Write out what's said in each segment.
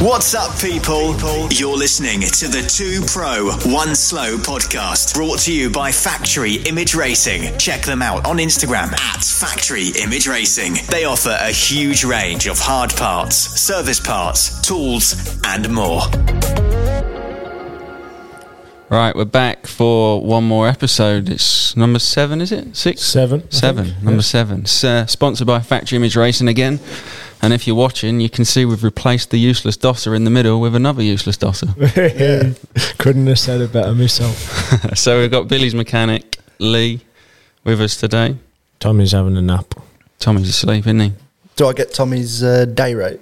What's up, people? You're listening to the Two Pro, One Slow podcast, brought to you by Factory Image Racing. Check them out on Instagram at Factory Image Racing. They offer a huge range of hard parts, service parts, tools, and more. Right, we're back for one more episode. It's number seven, is it? Six? Seven. Seven. Number Yeah. seven. Uh, sponsored by Factory Image Racing again. And if you're watching, you can see we've replaced the useless dosser in the middle with another useless dosser. Couldn't have said it better myself. so we've got Billy's mechanic, Lee, with us today. Tommy's having a nap. Tommy's asleep, isn't he? Do I get Tommy's uh, day rate?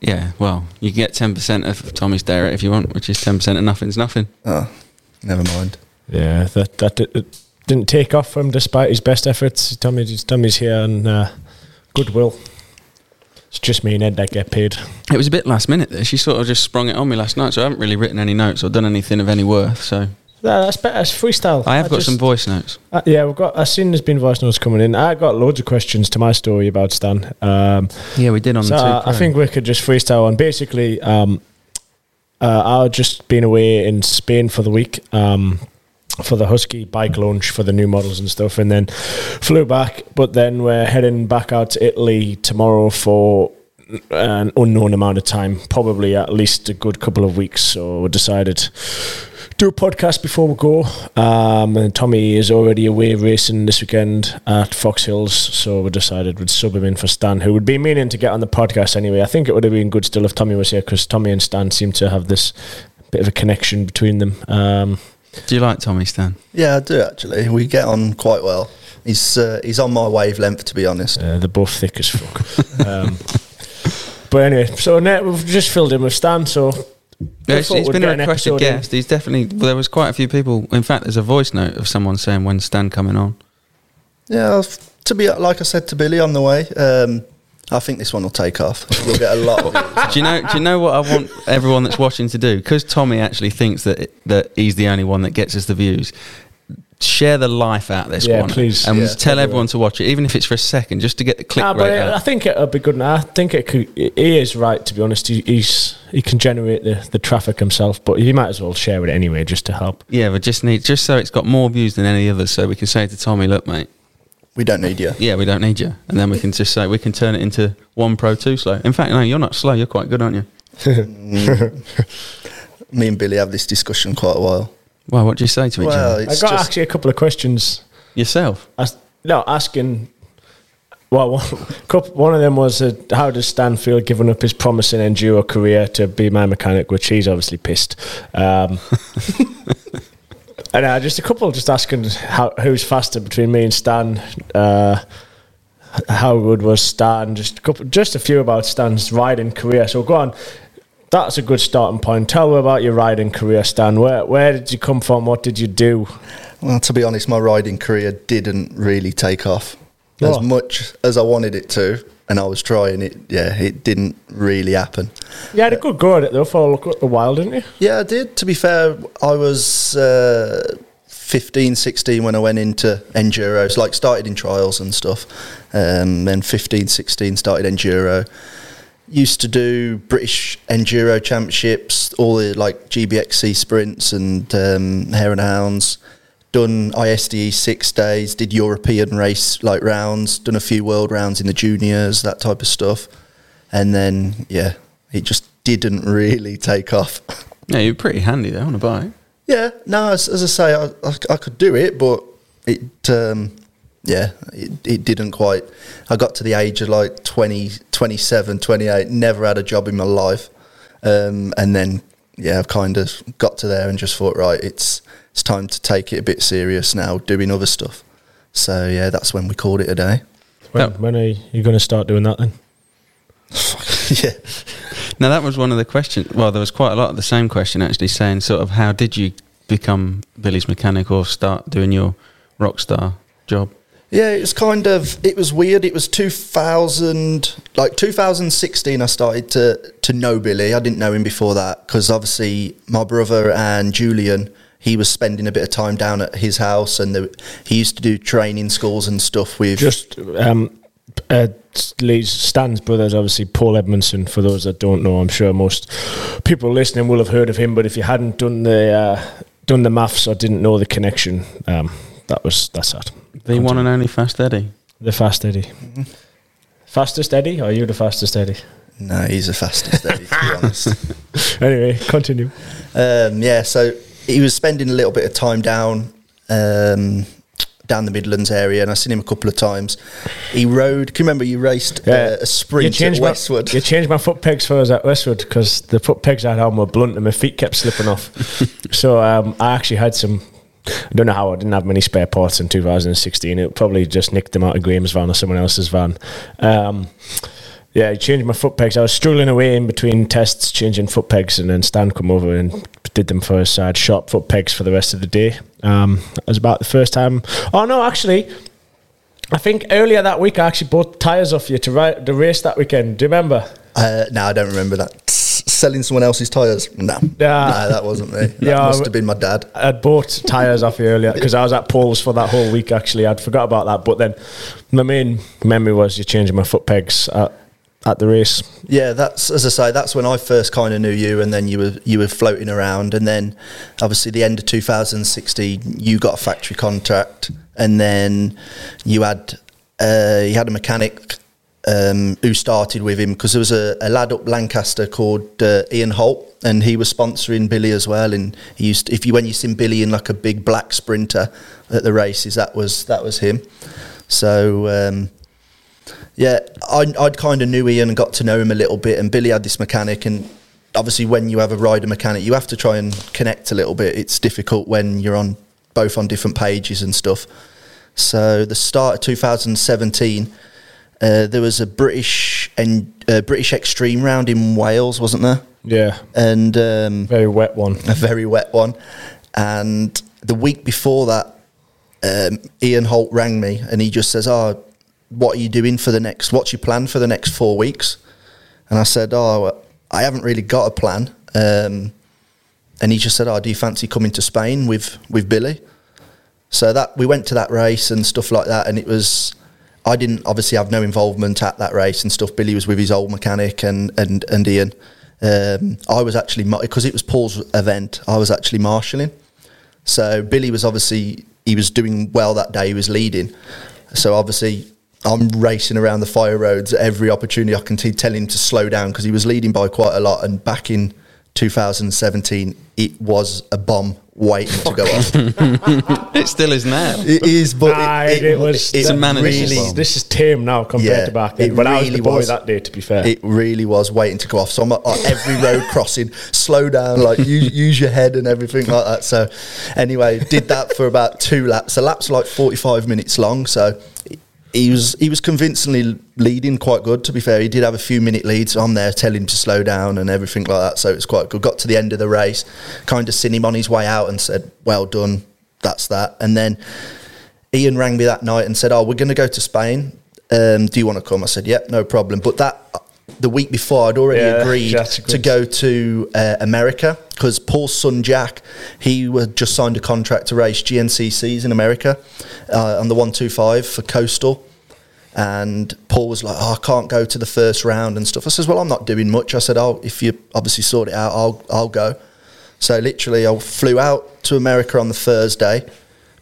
Yeah, well, you can get 10% of Tommy's day rate if you want, which is 10% of nothing's nothing. Oh, never mind. Yeah, that that di- it didn't take off for him despite his best efforts. Tommy's Tommy's here and uh, goodwill. It's just me and Ed that get paid. It was a bit last minute there. She sort of just sprung it on me last night, so I haven't really written any notes or done anything of any worth. So Yeah, that's better. It's freestyle. I have got just- some voice notes. Uh, yeah, we've got. I've seen there's been voice notes coming in. I got loads of questions to my story about Stan. Um, Yeah, we did on so the two. uh, I think we could just freestyle on. Basically, um, uh, I've just been away in Spain for the week um, for the Husky bike launch for the new models and stuff, and then flew back. But then we're heading back out to Italy tomorrow for an unknown amount of time, probably at least a good couple of weeks. So we decided do a podcast before we go. Um, and Tommy is already away racing this weekend at Fox Hills, so we decided we'd sub him in for Stan, who would be meaning to get on the podcast anyway. I think it would have been good still if Tommy was here because Tommy and Stan seem to have this bit of a connection between them. Um, Do you like Tommy Stan? Yeah, I do actually. We get on quite well. He's uh, he's on my wavelength, to be honest. uh, they're both thick as fuck. um, but anyway, so net we've just filled in with Stan, so. Yeah, I he's, thought been a get requested episode in. guest. He's definitely. Well, there was quite a few people. In fact, there's a voice note of someone saying when Stan coming on. Yeah, to be like I said to Billy on the way, um, I think this one will take off. We'll get a lot of. Do you know? Do you know what I want everyone that's watching to do? Because Tommy actually thinks that that he's the only one that gets us the views. Share the life out this Yeah, one, please. and Yeah, tell everywhere. everyone to watch it, even if it's for a second, just to get the click Ah, rate but I think it'll be good. Now. I think it could. He is right, to be honest. He, he's he can generate the, the traffic himself, but he might as well share it anyway, just to help. Yeah, but just need just so it's got more views than any others, so we can say to Tommy, "Look, mate, We don't need you. yeah, we don't need you," and then we can just say we can turn it into one pro, two slow. In fact, no, you're not slow. You're quite good, aren't you? Me and Billy have this discussion quite a while. Well, what do you say to each Well, other? I it's got just actually a couple of questions. Yourself. As, no, asking. Well, one, couple, one of them was uh, how does Stan feel giving up his promising enduro career to be my mechanic, which he's obviously pissed. Um, and uh, just a couple just asking how who's faster between me and Stan. Uh, how good was Stan? Just a couple, just a few about Stan's riding career. So go on. That's a good starting point. Tell me about your riding career, Stan. Where where did you come from? What did you do? Well, to be honest, my riding career didn't really take off as much as I wanted it to, and I was trying it. Yeah, it didn't really happen. You had a good go at it though for a while, didn't you? Yeah, I did. To be fair, I was uh, 15, 16 when I went into enduros, like started in trials and stuff. Um, then 15, 16 started enduro. Used to do British enduro championships, all the like GBXC sprints and um, Hare and Hounds. Done ISDE six days, did European race like rounds, done a few world rounds in the juniors, that type of stuff. And then, yeah, it just didn't really take off. Yeah, you're pretty handy though on a bike. Yeah, no, as, as I say, I, I, I could do it, but it, um, yeah, it, it didn't quite. I got to the age of like 20, 27, 28, never had a job in my life. Um, and then, yeah, I've kind of got to there and just thought, right, it's, it's time to take it a bit serious now, doing other stuff. So, yeah, that's when we called it a day. When, No. when are you going to start doing that then? yeah. Now that was one of the questions. Well, there was quite a lot of the same question actually, saying sort of how did you become Billy's mechanic or start doing your rock star job? Yeah, it was kind of it was weird. It was 2000 like 2016 I started to to know Billy. I didn't know him before that because obviously my brother and Julian he was spending a bit of time down at his house and the, he used to do training schools and stuff with Just um, uh, Lee's Stan's brothers, obviously Paul Edmondson. For those that don't know, I'm sure most people listening will have heard of him. But if you hadn't done the uh, done the maths or didn't know the connection, um, that was that's that. The one and only Fast Eddie. The fast Eddie, fastest Eddie, or are you the fastest Eddie? No, he's the fastest Eddie, to be honest. Anyway, continue. Um, yeah, so he was spending a little bit of time down um, down the Midlands area, and I seen him a couple of times. He rode. Can you remember you raced uh, a sprint at Westwood? My, you changed my foot pegs for us at Westwood because the foot pegs I had on were blunt and my feet kept slipping off. so um, I actually had some. I don't know how I didn't have many spare parts in 2016. It probably just nicked them out of Graham's van or someone else's van. Um, yeah, I changed my foot pegs. I was struggling away in between tests, changing foot pegs, and then Stan come over and did them for. I had sharp foot pegs for the rest of the day. Um, it was about the first time. Oh no, actually, I think earlier that week I actually bought tyres off you to ride the race that weekend. Do you remember? Uh, no, I don't remember that. Selling someone else's tyres? No, Yeah. no, that wasn't me. That Yeah, must have been my dad. I'd bought tyres off you earlier because I was at Paul's for that whole week. Actually, I'd forgot about that. But then my main memory was you changing my foot pegs at, at the race. Yeah, that's as I say. That's when I first kind of knew you, and then you were you were floating around, and then obviously the end of 2016, you got a factory contract, and then you had uh, you had a mechanic um, who started with him because there was a, a lad up Lancaster called uh, Ian Holt, and he was sponsoring Billy as well. And he used if you when you seen Billy in like a big black sprinter at the races, that was that was him. So. Um, yeah, I, I'd kind of knew Ian and got to know him a little bit, and Billy had this mechanic, and obviously when you have a rider mechanic, you have to try and connect a little bit. It's difficult when you're on both on different pages and stuff. So the start of 2017, uh, there was a British and uh, British Extreme round in Wales, wasn't there? Yeah, And um, very wet one. a very wet one. And the week before that, um, Ian Holt rang me and he just says, "Oh, what are you doing for the next? What's your plan for the next four weeks?" And I said, "Oh, I haven't really got a plan." Um, and he just said, "Oh, do you fancy coming to Spain with with Billy?" So that we went to that race and stuff like that, and it was. I didn't obviously have no involvement at that race and stuff. Billy was with his old mechanic and and and Ian. Um, I was actually because it was Paul's event. I was actually marshalling. So Billy was obviously he was doing well that day. He was leading. So obviously I'm racing around the fire roads at every opportunity I can t- tell him to slow down because he was leading by quite a lot. And back in 2017, it was a bomb waiting to go off. It still is now. It is, but Nah, it, it, was. it's a manageable really, bomb. This is tame now compared Yeah, to back then. it But I was really the boy was. that day. To be fair, It really was waiting to go off. So I'm at, at every road crossing, slow down, like use, use your head and everything like that. So anyway, did that for about two laps. The laps were like 45 minutes long. So he was he was convincingly leading quite good. To be fair, he did have a few minute leads. I'm there telling him to slow down and everything like that. So it's quite good. Got to the end of the race, kind of seen him on his way out and said, "Well done, that's that." And then Ian rang me that night and said, "Oh, we're going to go to Spain. Um, do you want to come?" I said, "Yep, no problem." But that the week before, I'd already Yeah, agreed to go to uh, America because Paul's son Jack, he had just signed a contract to race GNCCs in America uh, on the one two five for Coastal. And Paul was like, "Oh, I can't go to the first round and stuff." I says, "Well, I'm not doing much." I said, "Oh, if you obviously sort it out, I'll I'll go." So literally, I flew out to America on the Thursday,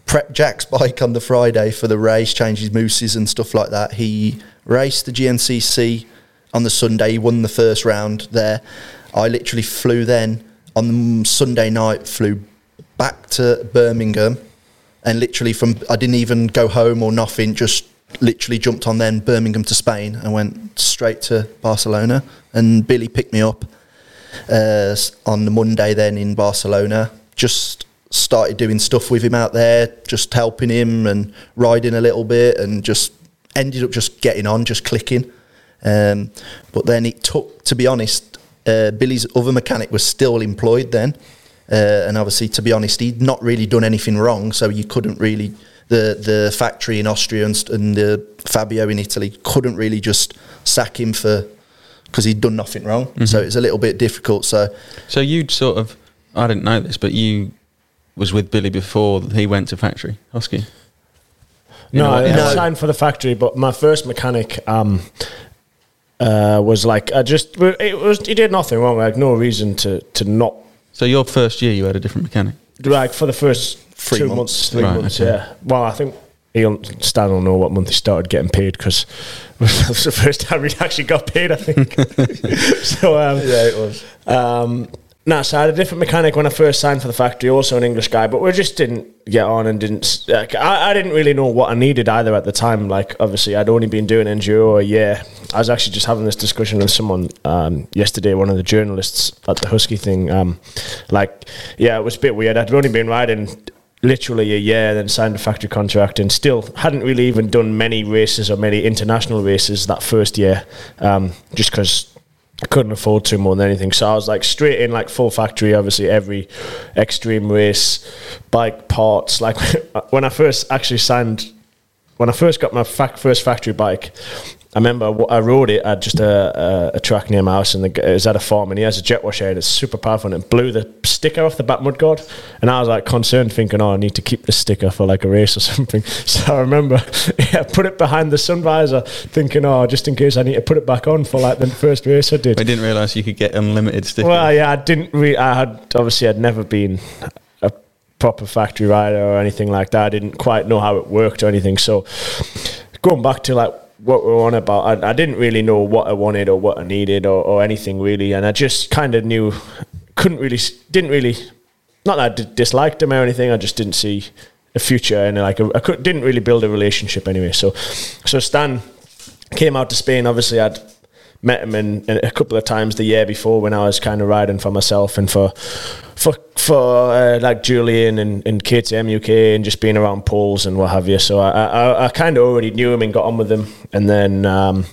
prepped Jack's bike on the Friday for the race, changed his mousses and stuff like that. He raced the GNCC on the Sunday. He won the first round there. I literally flew then on Sunday night, flew back to Birmingham, and literally from I didn't even go home or nothing. Just literally jumped on then Birmingham to Spain and went straight to Barcelona. And Billy picked me up uh, on the Monday then in Barcelona. Just started doing stuff with him out there, just helping him and riding a little bit and just ended up just getting on, just clicking. Um, but then it took, to be honest, uh, Billy's other mechanic was still employed then. Uh, and obviously, to be honest, he'd not really done anything wrong, so you couldn't really. The, the factory in Austria and, and the Fabio in Italy couldn't really just sack him for because he'd done nothing wrong. So it's a little bit difficult. So So you'd sort of, I didn't know this, but you was with Billy before he went to factory, Husky. You No, what, I No. signed for the factory, but my first mechanic um, uh, was like I just it was he did nothing wrong. Like no reason to to not So your first year, you had a different mechanic. like for the first Three two months. months, three Right, months. okay. Yeah. Well, I think he'll Stan will know what month he started getting paid because it was the first time he actually got paid. I think. so um, yeah, it was. um, no, so I had a different mechanic when I first signed for the factory, also an English guy, but we just didn't get on and didn't. Like, I, I didn't really know what I needed either at the time. Like, obviously, I'd only been doing enduro a year. I was actually just having this discussion with someone um, yesterday, one of the journalists at the Husky thing. Um, like, yeah, it was a bit weird. I'd only been riding literally a year, then signed a factory contract, and still hadn't really even done many races or many international races that first year, um, just because I couldn't afford to more than anything. So I was like straight in, like full factory. Obviously, every extreme race, bike parts. Like when I first actually signed, when I first got my first factory bike, I remember I rode it at just a, a, a track near my house, and the, it was at a farm, and he has a jet wash head. It's super powerful, and it blew the sticker off the back mudguard. And I was like concerned, thinking, "Oh, I need to keep the sticker for like a race or something." So I remember, yeah, put it behind the sun visor, thinking, "Oh, just in case I need to put it back on for like the first race I did." I didn't realise you could get unlimited stickers. Well, yeah, I didn't. Re- I had obviously I'd never been a proper factory rider or anything like that. I didn't quite know how it worked or anything. So going back to like what we we're on about, I, I didn't really know what I wanted or what I needed or, or anything really, and I just kind of knew, couldn't really, didn't really, not that I d- disliked him or anything. I just didn't see a future and like a, I could, didn't really build a relationship anyway. So, so Stan came out to Spain. Obviously, I'd met him in, in a couple of times the year before when I was kind of riding for myself and for for for uh, like Julian and, and KTM UK and just being around Pauls and what have you. So I I, I kind of already knew him and got on with him. And then um,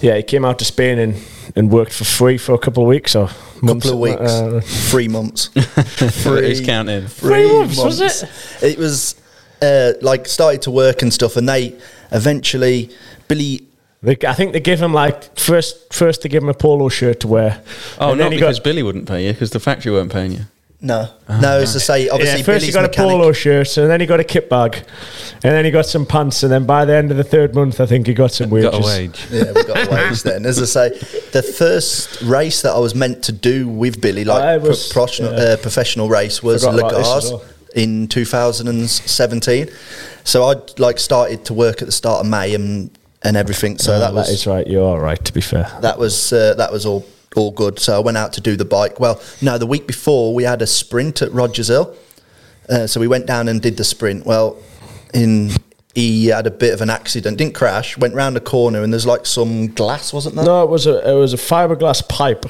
yeah, he came out to Spain and, and worked for free for a couple of weeks or months, couple of weeks, uh, three months, it's counted. Three months, was it? It was uh, like started to work and stuff, and they eventually Billy. They, I think they give him like first first they give him a polo shirt to wear. Oh, and not because got, Billy wouldn't pay you, because the factory weren't paying you. No, no, as I say, obviously yeah, first Billy's he got mechanic. a polo shirt, and then he got a kit bag, and then he got some pants, and then by the end of the third month, I think he got some wages. Got a wage. Yeah, we got a wage then. As I say, the first race that I was meant to do with Billy, like was- pro- professional, yeah. uh, professional race, was Forgot about Lagares in 2017. So I like started to work at the start of May and and everything. So Oh, that was that is right. You're all right. To be fair, that was uh, that was all all good. So I went out to do the bike. Well, no, the week before we had a sprint at Rogers Hill. Uh, so we went down and did the sprint. Well, in he had a bit of an accident, didn't crash, went round the corner and there's like some glass, wasn't there? no, it was a it was a fiberglass pipe.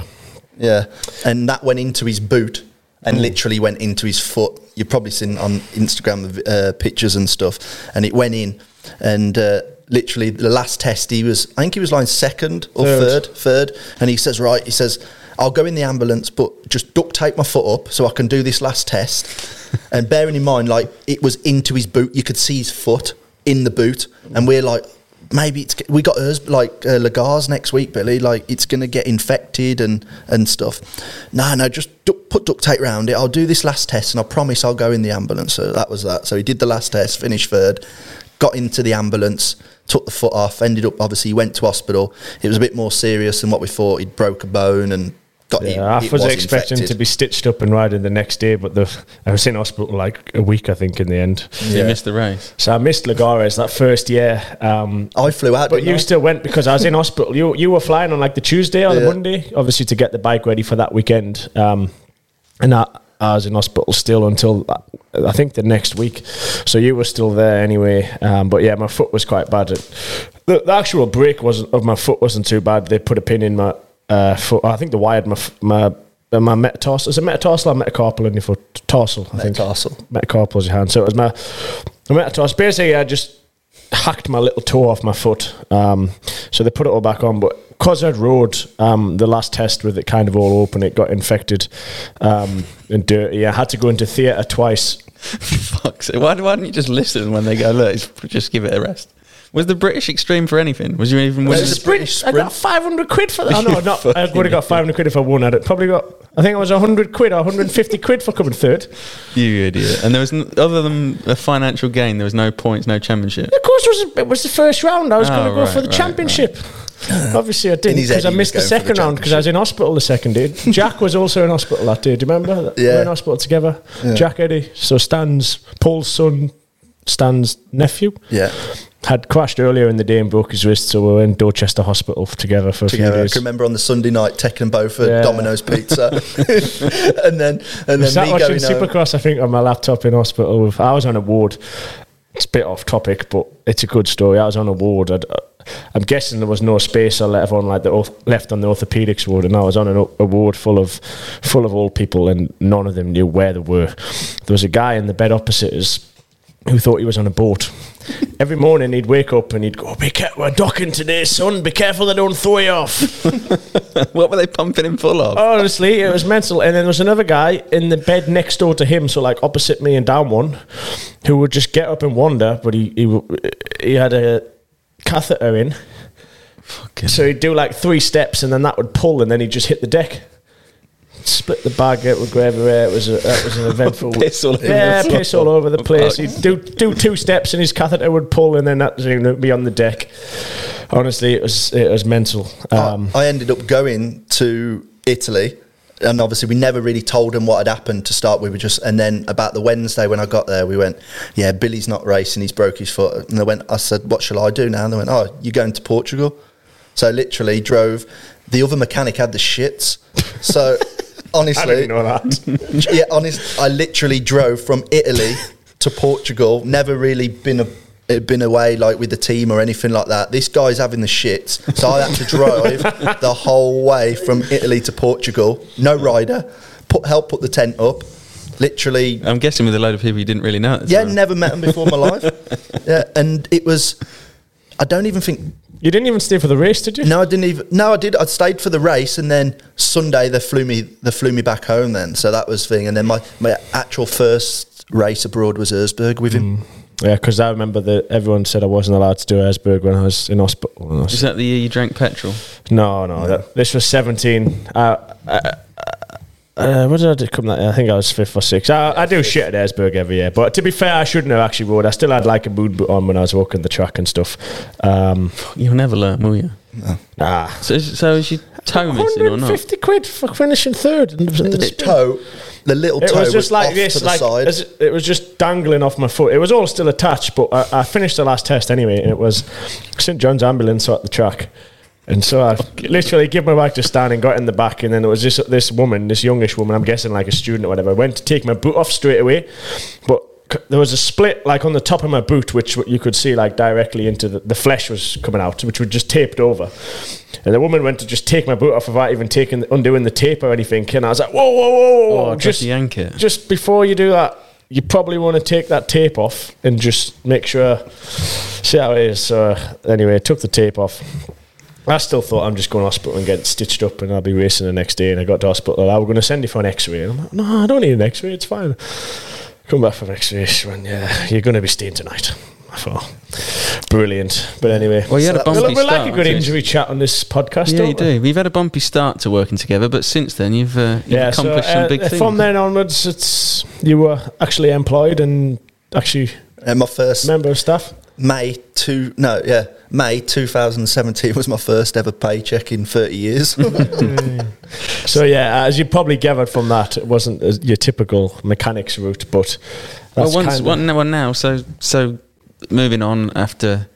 Yeah, and that went into his boot and literally went into his foot. You've probably seen on Instagram uh, pictures and stuff, and it went in. And uh, literally, the last test, he was, I think he was lying second or Third. third, third. And he says, right, he says, I'll go in the ambulance, but just duct tape my foot up so I can do this last test. and bearing in mind, like it was into his boot, you could see his foot in the boot, and we're like. Maybe it's we got hers like uh, Lagares next week, Billy. Like it's gonna get infected and and stuff. No, no, just du- put duct tape around it. I'll do this last test, and I promise I'll go in the ambulance. So that was that. So he did the last test, finished third, got into the ambulance, took the foot off. Ended up obviously he went to hospital. It was a bit more serious than what we thought. He'd broke a bone and got. Yeah, it, I it was, expecting infected. to be stitched up and riding the next day, but the I was in hospital like a week, I think, in the end. Yeah. You missed the race. So I missed Lagares that first year. Um, I flew out, But you I? still went because I was in hospital. You you were flying on like the Tuesday or the Monday, obviously to get the bike ready for that weekend. Um, and I, I was in hospital still until I think the next week. So you were still there anyway. Um, but yeah, my foot was quite bad. It, the, the actual break wasn't of my foot wasn't too bad. They put a pin in my uh, foot. I think they wired my my uh, my metatarsal. Is it metatarsal or metacarpal in your foot? Tarsal, I think. Metatarsal. Metacarpal is your hand. So it was my, my metatarsal. Basically, I just hacked my little toe off my foot. Um, so they put it all back on, but because I'd rode um, the last test with it kind of all open, it got infected um, and dirty. I had to go into theatre twice. Fuck. So why, why don't you just listen when they go, look, just give it a rest? Was the British extreme for anything? Was you even? Was It a British I got 500 quid for that. Oh, no, not, I would have got 500 quid if I won at it. Probably got, I think it was 100 quid or 150 quid for coming third. you idiot? And there was n- other than a financial gain, there was no points, no championship. Of course, it was, it was the first round. I was Oh, going to go right, for the right, championship. Obviously, I didn't because I missed the for the second round because I was in hospital the second day. Jack was also in hospital that day. Do you remember? that? We Yeah. were in hospital together. Jack Eddie. So Stan's, Paul's son, Stan's nephew, Yeah, had crashed earlier in the day and broke his wrist. So we were in Dorchester Hospital together for a together. few I can remember on the Sunday night taking them both for Yeah. Domino's Pizza, and then and then Sat me watching. Supercross, I think, on my laptop in hospital. With, I was on a ward. It's a bit off topic, but it's a good story. I was on a ward. I'd, uh, I'm guessing there was no space or left on like the left on the orthopedics ward, and I was on an, o- a ward full of full of old people, and none of them knew where they were. There was a guy in the bed opposite us who thought he was on a boat. Every morning he'd wake up and he'd go, "Be careful, we're docking today, son. Be careful they don't throw you off." what were they pumping him full of? Honestly, it was mental. And then there was another guy in the bed next door to him, so like opposite me and down one, who would just get up and wander, but he he, he had a catheter in, Fucking- so he'd do like three steps, and then that would pull, and then he'd just hit the deck. Split the bag, it would go everywhere. It was a, that was an eventful. Piss all over yeah, the piss all over the place. He'd do do two steps, and his catheter would pull, and then that would be on the deck. Honestly, it was it was mental. Um, I, I ended up going to Italy, and obviously we never really told him what had happened to start. We were just, and then about the Wednesday when I got there, we went, "Yeah, Billy's not racing. He's broke his foot." And they went, "I said, what shall I do now?" And they went, "Oh, you're going to Portugal." So literally drove. The other mechanic had the shits. So honestly, I didn't know that. yeah, honest. I literally drove from Italy to Portugal. Never really been a uh, been away like with the team or anything like that. This guy's having the shits, so I had to drive the whole way from Italy to Portugal. No rider. Put help put the tent up. Literally, I'm guessing with a load of people you didn't really know. At the yeah, time. never met them before in my life. Yeah, and it was. I don't even think You didn't even stay for the race, did you? no, I didn't even. No, I did. I stayed for the race, and then Sunday they flew me. They flew me back home. Then, so that was thing. And then my my actual first race abroad was Erzberg with him. Yeah, because I remember that everyone said I wasn't allowed to do Erzberg when I was in hospital. And I was- Is that the year you drank petrol? no, no, that, this was 17. Uh, uh, uh, what did I do come that year? I think I was fifth or sixth. I, I do shit at Erzberg every year, but to be fair, I shouldn't have actually rode. I still had like a mood boot on when I was walking the track and stuff. Um, You'll never learn, will you? nah. So, is- so is your toe missing or not? 150 quid for finishing third. in the- the The toe, the little It toe was just like off this, to the like side. as it, it was just dangling off my foot. It was all still attached, but I, I finished the last test anyway, and it was St John's ambulance at the track, and so I literally gave my bag to Stan and got in the back, and then it was this this woman, this youngish woman, I'm guessing like a student or whatever, went to take my boot off straight away, but. There was a split like on the top of my boot, which you could see like directly into the, the flesh was coming out, which was just taped over. And the woman went to just take my boot off without even taking undoing the tape or anything. And I was like, whoa, whoa, whoa, whoa, Oh, just yank it. just before you do that, you probably want to take that tape off and just make sure, see how it is. So, anyway, I took the tape off. I still thought I'm just going to hospital and get stitched up and I'll be racing the next day. And I got to hospital. And I was going to send you for an x ray. And I'm like, no, I don't need an x ray. It's fine. Come back for an x ray. She went, yeah, you're going to be staying tonight. I thought, brilliant. But anyway, Well, you had a So that- bumpy we we like start. a good to it. injury chat on this podcast. Yeah, don't you we? do. We've had a bumpy start to working together, but since then you've, uh, you've Yeah, so accomplished uh, some big things. from then onwards, it's you were actually employed and actually and my first member of staff. May two no yeah May 2017 was my first ever paycheck in 30 years. So yeah, as you probably gathered from that, it wasn't as your typical mechanics route, but well, that's once, kind of- well, now, so so moving on after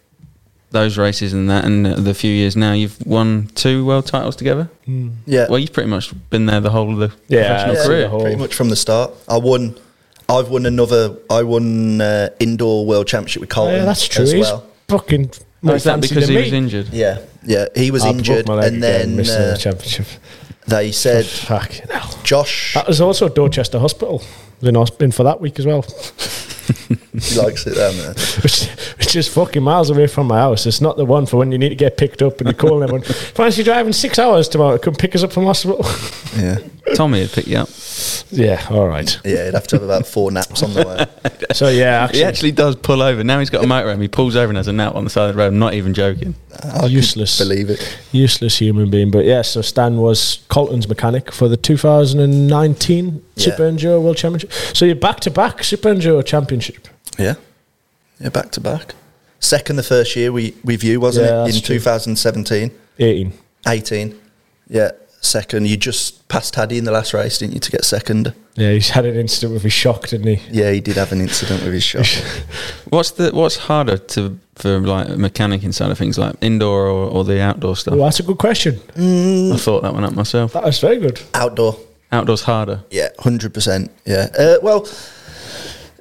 those races and that, and the few years now, you've won two world titles together. Hmm. yeah, Well, you've pretty much been there the whole of the Yeah, professional yeah, career. the pretty much from the start. I won. I've won another. I won uh, indoor world championship with Oh, yeah, that's true. as He's well. fucking more is that fancy because than he me. was injured? Yeah, yeah, he was I broke injured, my leg and again, then missing uh, the championship. they said Fuck hell. Josh. That was also Dorchester Hospital. Was in, hosp- in for that week as well. he likes it down there. which, which is fucking miles away from my house. It's not the one for when you need to get picked up and you're calling everyone. Fancy driving six hours tomorrow to come pick us up from hospital? Yeah, Tommy would pick you up. Yeah, all right. yeah. He'd have to have about four naps on the way. So yeah, actually, He actually does pull over. Now he's got a motorhome. He pulls over and has a nap on the side of the road. I'm not even joking. I Useless. Believe it. useless human being. But yeah, so Stan was Colton's mechanic for the 2019 Super Yeah. Enduro World Championship. So you're back to back Super Enduro Championship. Yeah, yeah. Back to back. Second the first year we with you wasn't Yeah, it in 2017, 18. 18. Yeah, second. You just passed Haddy in the last race, didn't you, to get second? Yeah, he's had an incident with his shock, didn't he? Yeah, he did have an incident with his shock. What's the what's harder to for like mechanic inside of things like indoor or, or the outdoor stuff? Well, that's a good question. I thought that one up myself. That was very good. Outdoor. Outdoors harder. Yeah, hundred percent. Yeah. Uh, well,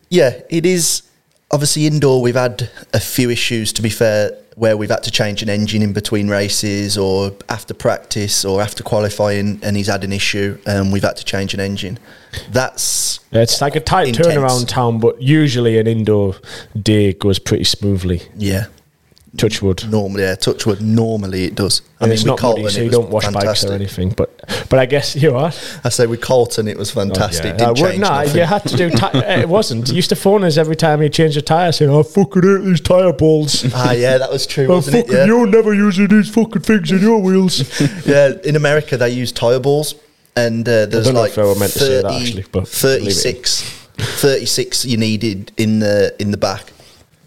yeah, it is. Obviously, indoor we've had a few issues. To be fair, where we've had to change an engine in between races, or after practice, or after qualifying, and he's had an issue, and we've had to change an engine. That's Yeah, it's like a tight Intense. turnaround town, but usually an indoor day goes pretty smoothly. yeah. Touch wood. Normally, yeah, touch wood. Normally, it does. I And it's with not muddy, so you don't wash bikes fantastic. or anything. But but I guess you are. I say with Colton, it was fantastic. Oh, yeah. Didn't Uh, change nah, you had to do. Uh, it wasn't. You used to phone us every time you changed a tire, saying, "I fucking hate these tire balls." Ah, yeah, that was true, Oh, wasn't it? Yeah. you're never using these fucking things in your wheels. yeah, in America they use tire balls, and uh, there's like if I were meant to say that, actually, but 36, 36 you needed in the in the back.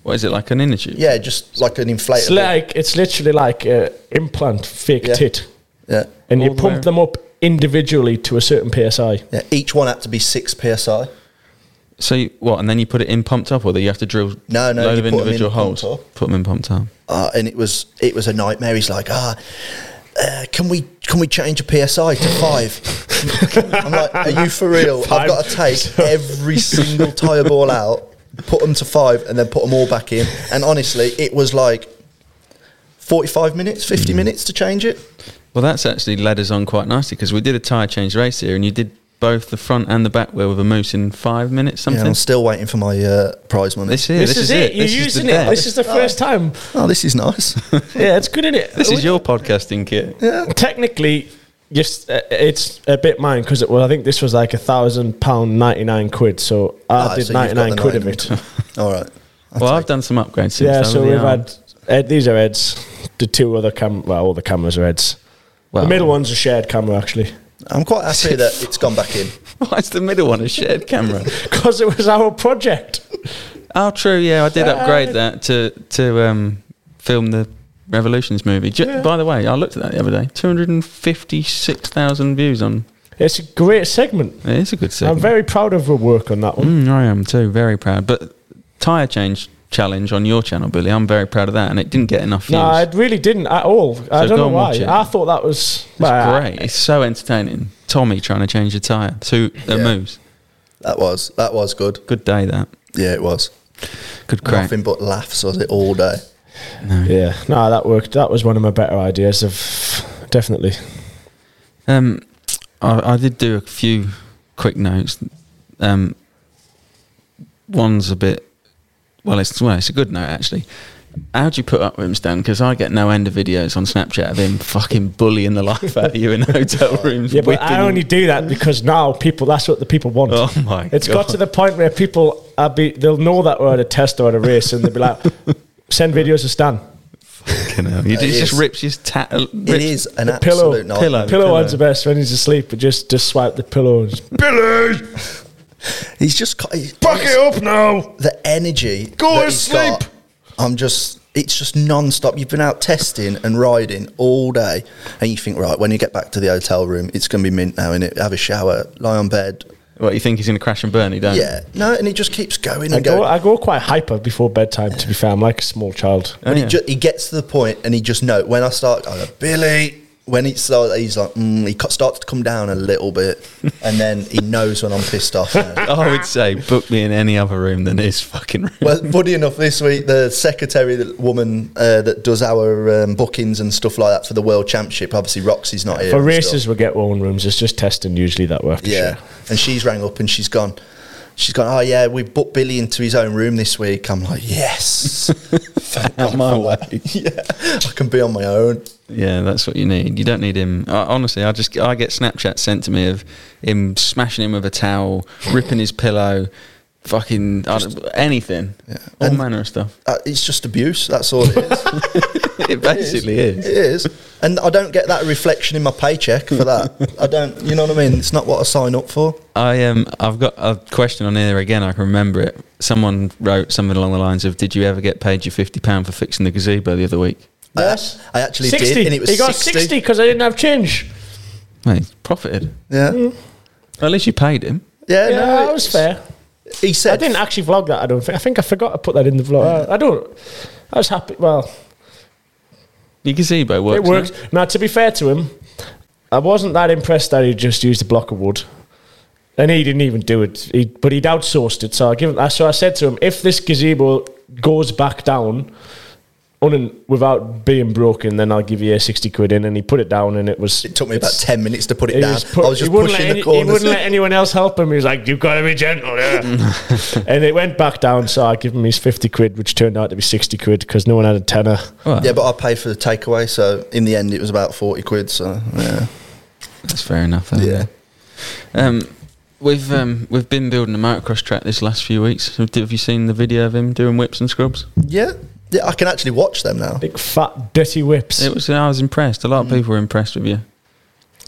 What is it like an inner tube? Yeah, just like an inflatable. It's like it's literally like a implant fake Yeah. tit, yeah, and you All the pump way. them up individually to a certain psi. yeah. Each one had to be six psi. So you, what? And then you put it in pumped up, or that you have to drill No, no, load you of put 'em in individual pumped up. Put them in pumped up. uh, and it was it was a nightmare. He's like, ah, uh, can we can we change a psi to five? I'm like, are you for real? I've got to take every single tire ball out, put them to five, and then put them all back in. And honestly, it was like 45 minutes, 50 minutes to change it. Well, that's actually led us on quite nicely because we did a tyre change race here, and you did both the front and the back wheel with a mousse in five minutes. Something. Yeah, Something. I'm still waiting for my uh, prize money. this here, This, is, it. You're This using day. it. This is the first time. oh, this is nice. Yeah, it's good in it. This is your podcasting kit. Yeah. technically just uh, it's a bit mine because well, I think this was like a thousand pound ninety nine quid. So I Ah, did so you've ninety got nine the quid of it. All right. I'll Well, I've done some upgrades since. yeah, then, so with the we've arm. had Ed, these are Ed's. The two other cam, well, all the cameras are Ed's. Well, the middle one's a shared camera actually, I'm quite happy that it's gone back in. Why is the middle one a shared camera? because it was our project. oh, true. Yeah, I did upgrade that to to um, film the Revolutions movie. Ju- By the way, I looked at that the other day. Two hundred and fifty-six thousand views on. It's a great segment. It is a good segment. I'm very proud of the work on that one. Mm, I am too. Very proud. But tire change challenge on your channel, Billy. I'm very proud of that, and it didn't get enough views. No, I really didn't at all. I don't know why. I thought that was it's well, I- great. It's so entertaining. Tommy trying to change a tire to a Yeah. mousse. That was that was good. Good day that. Yeah, it was. Good crack. Nothing but laughs was it all day. Yeah, no, that worked. That was one of my better ideas of definitely. Um, I, I did do a few quick notes. Um, one's a bit. Well, it's well, it's a good note actually. How do you put up with him, Stan? Because I get no end of videos on Snapchat of him fucking bullying the life out of you in hotel rooms. Yeah, but I only do that because now people. That's what the people want. Oh my It's God. got to the point where people are be. They'll know that we're at a test or at a race, and they'll be like, "Send videos to Stan." Fucking hell. He It just is. rips his tat. Uh, it is an The pillow- absolute nightmare. pillow. Pillow pillow. one's the best when he's asleep. But just just swipe the pillows. pillow. And just, Billy, He's just ca- he's- back it up now. the energy. Go that to he's sleep. got, I'm just. It's just non-stop. You've been out testing and riding all day, and you think, right, when you get back to the hotel room, it's going to be mint now, innit? Have a shower, lie on bed. What you think he's going to crash and burn? He don't. Yeah, no, and he just keeps going I and go, going. I go quite hyper before bedtime. To be fair, I'm like a small child. Oh, But yeah. he, ju- he gets to the point, and he just know when I start. I go, Billy. When he starts, he's like, mm, he starts to come down a little bit, and then he knows when I'm pissed off. I would say book me in any other room than his fucking room. Well, funny enough, this week the secretary, the woman uh, that does our um, bookings and stuff like that for the World Championship, obviously Roxy's not here. For races, we get own rooms. It's just testing usually that works. yeah. And she's rang up and she's gone. she's gone, oh yeah, we booked Billy into his own room this week. I'm like, yes, Thank Out God my way. yeah, I can be on my own. Yeah, that's what you need. You don't need him. I, honestly, I just I get Snapchat sent to me of him smashing him with a towel, ripping his pillow, fucking don't- anything, all And- manner of stuff. Uh, it's just abuse. That's all it is. it basically is. It is. And I don't get that reflection in my paycheck for that. I don't, you know what I mean? It's not what I sign up for. I um I've got a question on here again. I can remember it. Someone wrote something along the lines of, "Did you ever get paid your fifty pound for fixing the gazebo the other week?" Yes. I, I actually 60. did, and it was he got 60. 60 because I didn't have change. Mate, he's profited. Yeah. Mm. Well, at least you paid him. Yeah, Yeah, no, that was fair. He said, I didn't actually vlog that. I don't think. I think I forgot to put that in the vlog. I, I don't. I was happy. Well, Your gazebo works. it worked. Now, to be fair to him, I wasn't that impressed that he just used a block of wood, and he didn't even do it. He, but he'd outsourced it. So I give. him- So I said to him, if this gazebo goes back down, un, without being broken, then I'll give you a sixty quid in. And he put it down, and it was. it took me about 10 minutes to put it down. was put- I was just he wouldn't pushing let the any- corners. He wouldn't let anyone else help him. He was like, "You've got to be gentle." Yeah. and it went back down, so I give him his fifty quid, which turned out to be sixty quid because no one had a tenner. Well, yeah, but I paid for the takeaway, so in the end it was about 40 quid, so yeah. that's fair enough. then. Yeah. Um, we've um, we've been building a motocross track this last few weeks. Have have you seen the video of him doing whips and scrubs? Yeah, yeah, I can actually watch them now. Big fat dirty whips. It was. I was impressed. A lot of people were impressed with you.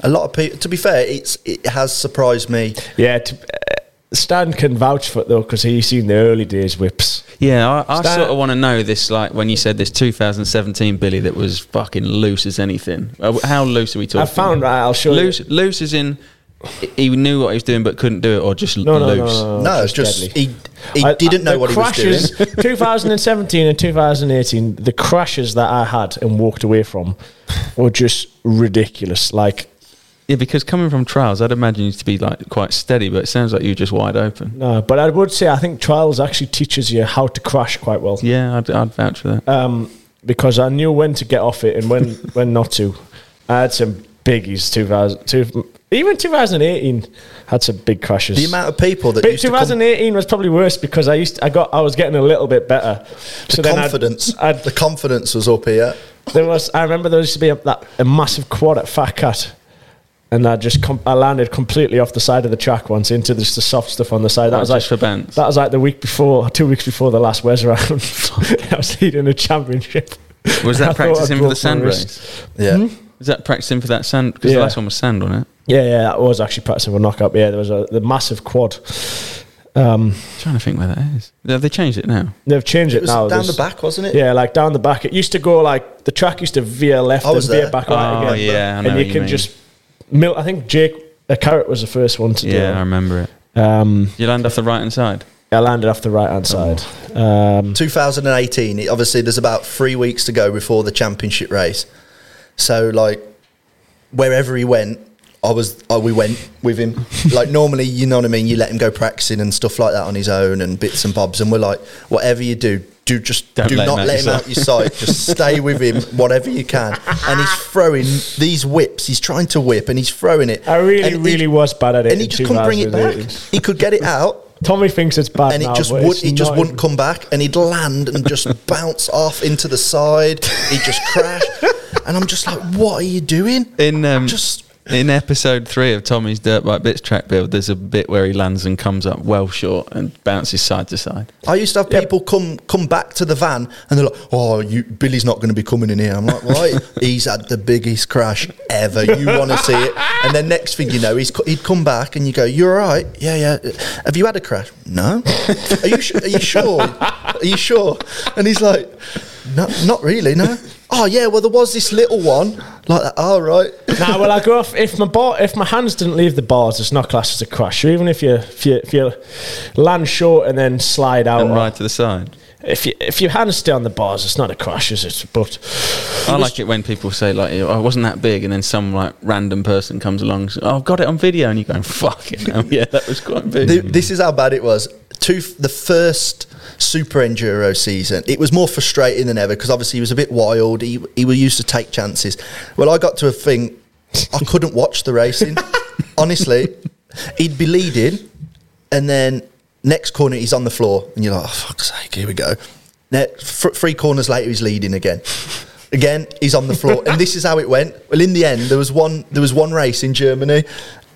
A lot of people, to be fair, it's it has surprised me. yeah, to, uh, Stan can vouch for it though because he's seen the early days whips. Yeah, I, I Stan- sort of want to know this. Like when you said this 2017 Billy that was fucking loose as anything. Uh, How loose are we talking? I found right. I'll show loose. you. Loose as in he knew what he was doing but couldn't do it, or just No, no, no, no, no, No, it's just deadly. he he I- didn't I- know the what he was crashes, doing. 2017 and 2018, the crashes that I had and walked away from were just ridiculous. Like, Yeah, because coming from trials, I'd imagine you to be like quite steady, but it sounds like you're just wide open. no, but I would say I think trials actually teaches you how to crash quite well. Yeah, I'd, I'd vouch for that. um, because I knew when to get off it and when when not to. I had some biggies. 2000, two, even 2018 had some big crashes. The amount of people that But used to come, 2018 was probably worse because I used I got I was getting a little bit better. the then I'd- I'd, the confidence was up here. there was I remember there used to be a, that, a massive quad at Fat Cat. And I just com- I landed completely off the side of the track once into just the soft stuff on the side. That was like just for bounce? That was like the week before, two weeks before the last Wes round. I was leading a championship. Was that practicing for the my sand wrist. race? Yeah, hmm? Was that practicing for that sand? Because Yeah. the last one was sand on it. Yeah, yeah, that was actually practicing for knockout. Yeah, there was a the massive quad. Um, trying to think where that is. Have they changed it now? they've changed it, it was now. down the back, wasn't it? Yeah, like down the back. It used to go like the track used to veer left I and veer there. back right Oh, again. yeah, I know and what you you can mean. just mil- I think Jake a carrot was the first one to do it. Yeah, I remember it. it. Um, You land off the right hand side. I landed off the right hand side. Um, 2018. Obviously, there's about three weeks to go before the championship race. So, like, wherever he went, I was. Oh, we went with him. like normally, you know what I mean. You let him go practicing and stuff like that on his own and bits and bobs. And we're like, whatever you do, do just Don't do let him not out let him your out your sight. Just stay with him, whatever you can. And he's throwing these whips. He's trying to whip and he's throwing it. I really, And he- really was bad at it. And he just couldn't bring it back. 2018. He could get it out Tommy thinks it's bad and now, it just would it's it just not wouldn't even- come back and he'd land and just bounce off into the side he'd just crash and i'm just like what are you doing? In um, just in episode three of Tommy's Dirt Bike Bits track build, there's a bit where he lands and comes up well short and bounces side to side. i used to have people come come back to the van and they're like oh you billy's not going to be coming in here. I'm like why he's had the biggest crash ever. You want to see it? And then next thing you know he's co- he'd come back and you go you're all right? Yeah yeah. Have you had a crash? No. Are you su- are you sure? Are you sure? And he's like no, not really no oh yeah well there was this little one like that all right Nah, well, I go off if my bar, if my hands didn't leave the bars, it's not classed as a crash. So even if you if you if you land short and then slide out, And or- ride to the side. if you if your hands stay on the bars, it's not a crash, is it? But I like it when people say like, "Oh, "I wasn't that big," and then some like random person comes along, and says, "Oh, I've got it on video," and you go, "Fucking hell, yeah, that was quite big." Th- this is how bad it was. Two, the first Super Enduro season, it was more frustrating than ever because obviously he was a bit wild. He he was used to take chances. Well, I got to a thing, I couldn't watch the racing. Honestly, he'd be leading, and then Next corner, he's on the floor, and you're like, oh, fuck's sake, here we go. Next, th- three corners later, he's leading again. Again, he's on the floor, and this is how it went. Well, in the end, there was one. There was one race in Germany.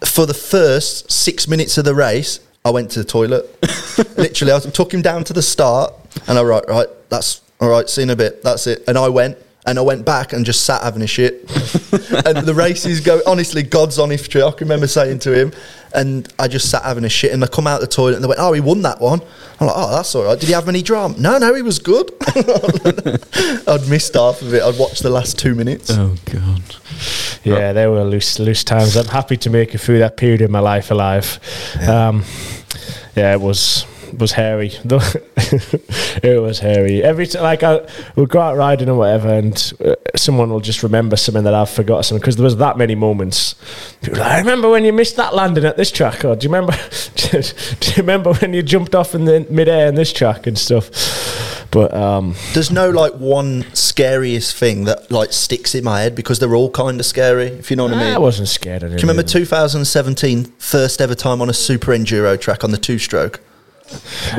For the first six minutes of the race, I went to the toilet. Literally, I took him down to the start, and I right, right, that's all right. See you in a bit. That's it. And I went, and I went back and just sat having a shit. and the races go. Honestly, God's honest truth. I can remember saying to him, and I just sat having a shit. And I come out the toilet, and they went, "Oh, he won that one." I'm like, "Oh, that's all right." Did he have any drama? No, no, he was good. I'd missed half of it. I'd watched the last two minutes. Oh god. Yeah, they were loose, loose times. I'm happy to make it through that period of my life alive. Um, yeah, it was was hairy. it was hairy. Every time, like I would go out riding or whatever, and uh, someone will just remember something that I've forgotten something because there was that many moments. People like, I remember when you missed that landing at this track, or do you remember? do you remember when you jumped off in the midair in this track and stuff? But um, There's no like one scariest thing that like sticks in my head because they're all kind of scary. If you know what I mean. I wasn't scared of. Do you remember 2017 first ever time on a super enduro track on the two stroke?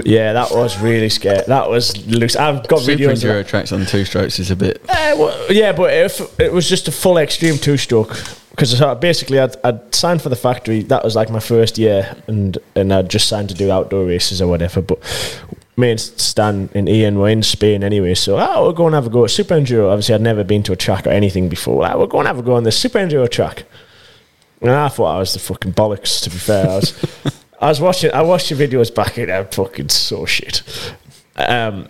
Yeah, that was really scary. That was loose. I've got Super videos. enduro tracks on two strokes is a bit. Uh, well, yeah, but if it was just a full extreme two stroke, because basically I'd, I'd signed for the factory. That was like my first year, and and I'd just signed to do outdoor races or whatever. But me and Stan and Ian were in Spain anyway, so oh, we're going to have a go at super enduro. Obviously, I'd never been to a track or anything before. Like, we're going to have a go on this super enduro track. And I thought I was the fucking bollocks. To be fair, I was. I was watching. I watched your videos back, and I'm fucking so shit. Um,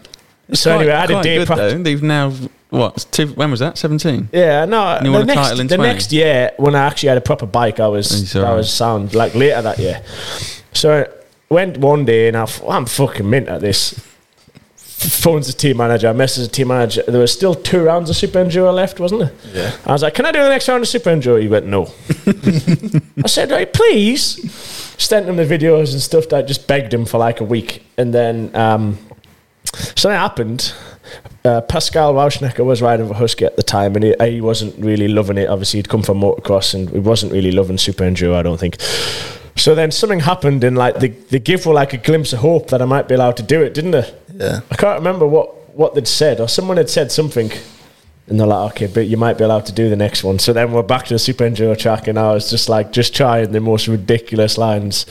so Quite- anyway, I had a day good, practice. though. They've now what? Two, when was that? Seventeen. Yeah, no. you the won a next, title in the 20? next year, when I actually had a proper bike, I was I was sound like later that year. So I went one day and I, am fucking mint at this. Phones the team manager. I messaged the team manager. There was still two rounds of Super Enduro left, wasn't there? Yeah. I was like, "Can I do the next round of Super Enduro?" He went, "No." I said, "Right, please." Sent him the videos and stuff. That I just begged him for like a week, and then um, something happened. Uh, Pascal Rauchenecker was riding for Husky at the time, and he, he wasn't really loving it. Obviously, he'd come from motocross, and he wasn't really loving Super Enduro. I don't think. So then something happened, and like they, they give were like a glimpse of hope that I might be allowed to do it, didn't they? Yeah. I can't remember what what they'd said, or someone had said something, and they're like, "Okay, but you might be allowed to do the next one." So then we're back to the Super Enduro track, and I was just like, just trying the most ridiculous lines.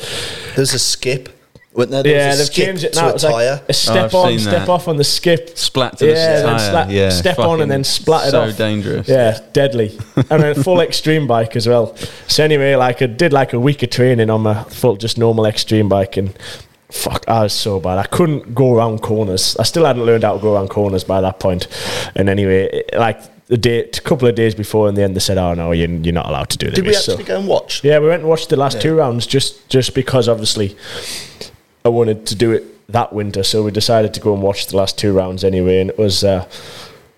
There's a skip. Wasn't there? There yeah, was a they've changed it now. a It's like a step oh, I've on, step that. off on the skip. Splat to the Yeah, then tyre. slap- yeah, step on and then splat it so off. dangerous. Yeah, deadly. and a full extreme bike as well. So anyway, like I did like a week of training on my full just normal extreme bike and fuck, I was so bad. I couldn't go around corners. I still hadn't learned how to go around corners by that point. And anyway, it- like the day, a couple of days before in the end, they said, "Oh no, you're, you're not allowed to do this." Did we So- actually go and watch? yeah, we went and watched the last Yeah. two rounds just just because obviously I wanted to do it that winter, so we decided to go and watch the last two rounds anyway, and it was uh,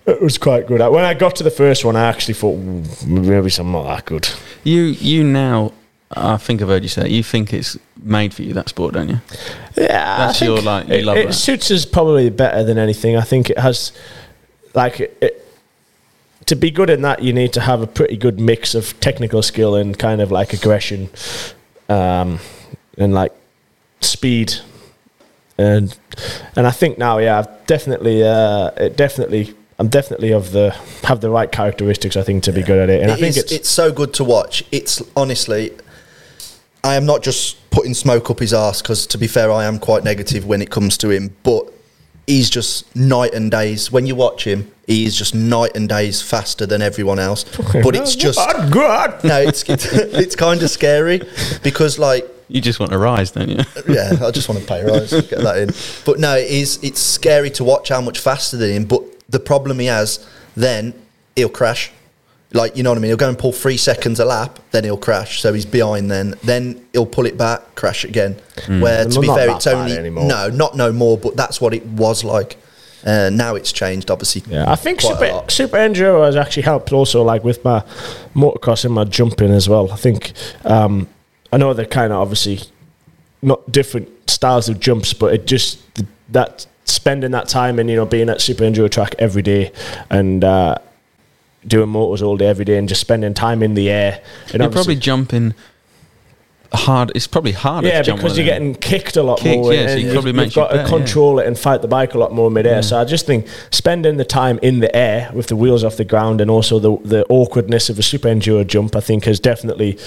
it was quite good. When I got to the first one, I actually thought maybe I'm not that good. You you now. I think I've heard you say it, you think it's made for you that sport, don't you? Yeah, I That's think your, like, you it, love it that. suits us probably better than anything. I think it has like it, to be good in that, you need to have a pretty good mix of technical skill and kind of like aggression, um, and like speed, and and I think now, yeah, I've definitely, uh, it definitely, I'm definitely of the have the right characteristics. I think to be good at it, and I think is- it's, it's so good to watch. It's honestly, I am not just putting smoke up his ass because, to be fair, I am quite negative when it comes to him. But he's just night and days. When you watch him, he is just night and days faster than everyone else. But it's just God, God. no, it's it's, it's kind of scary because like You just want to rise, don't you? yeah, I just want to pay rise, get that in. But no, it is it's scary to watch how much faster than him. But the problem he has, then he'll crash. Like you know what I mean? He'll go and pull three seconds a lap, then he'll crash. So he's behind. Then then he'll pull it back, crash again. Where Well, to be fair, it's only anymore. no, not no more. But that's what it was like. Uh, now it's changed, obviously. Yeah, I think Super, lot. Super Enduro has actually helped also like with my motocross and my jumping as well. I think um, I know they're kind of obviously not different styles of jumps, but it just that spending that time and you know being at Super Enduro track every day and uh, doing motors all day every day and just spending time in the air. And You're probably jumping hard. It's probably harder. Yeah, to because one you're them. getting kicked a lot Kicked, more, yeah, and it you've, probably you've makes you got to better, yeah. control it and fight the bike a lot more midair. So I just think spending the time in the air with the wheels off the ground and also the the awkwardness of a super enduro jump, I think, has definitely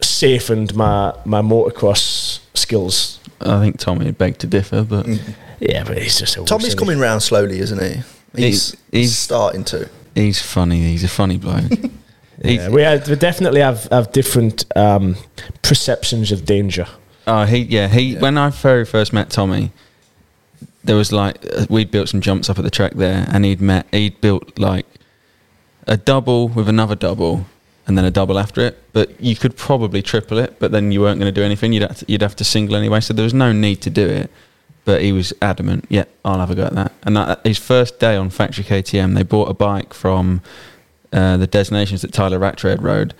safened my my motocross skills. I think Tommy would beg to differ, but mm-hmm. Yeah, but he's just a Tommy's coming round slowly, isn't he? He's, He- he's- starting to. He's funny. He's a funny bloke. Yeah, we, have, we definitely have, have different um, perceptions of danger. Oh, he yeah he. When I very first met Tommy, there was like uh, we'd built some jumps up at the track there, and he'd met he'd built like a double with another double, and then a double after it. But you could probably triple it, but then you weren't going to do anything. You'd have to, you'd have to single anyway, so there was no need to do it. But he was adamant. Yeah, I'll have a go at that. And that, his first day on factory KTM, they bought a bike from uh, the destinations that Tyler Rattred rode.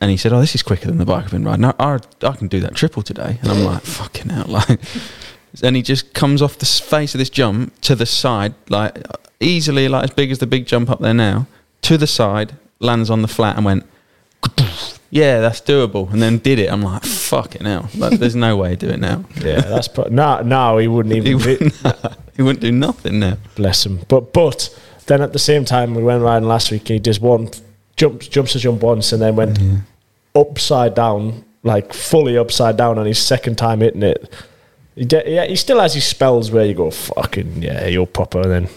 And he said, "Oh, this is quicker than the bike I've been riding. I, I, I can do that triple today." And I'm like, "Fucking hell!" Like, and he just comes off the face of this jump to the side, like easily, like as big as the big jump up there now, to the side, lands on the flat, and went, "Yeah, that's doable." And then did it. I'm like, "Fucking hell!" Like, there's no way to do it now. Yeah, that's pro- no, Now he wouldn't even. be- wouldn't, he wouldn't do nothing now. Bless him. But but then at the same time, we went riding last week. He does one jumps jumps a jump once, and then went upside down, like fully upside down on his second time hitting it. He de- yeah, he still has his spells where you go fucking yeah, you're proper, and then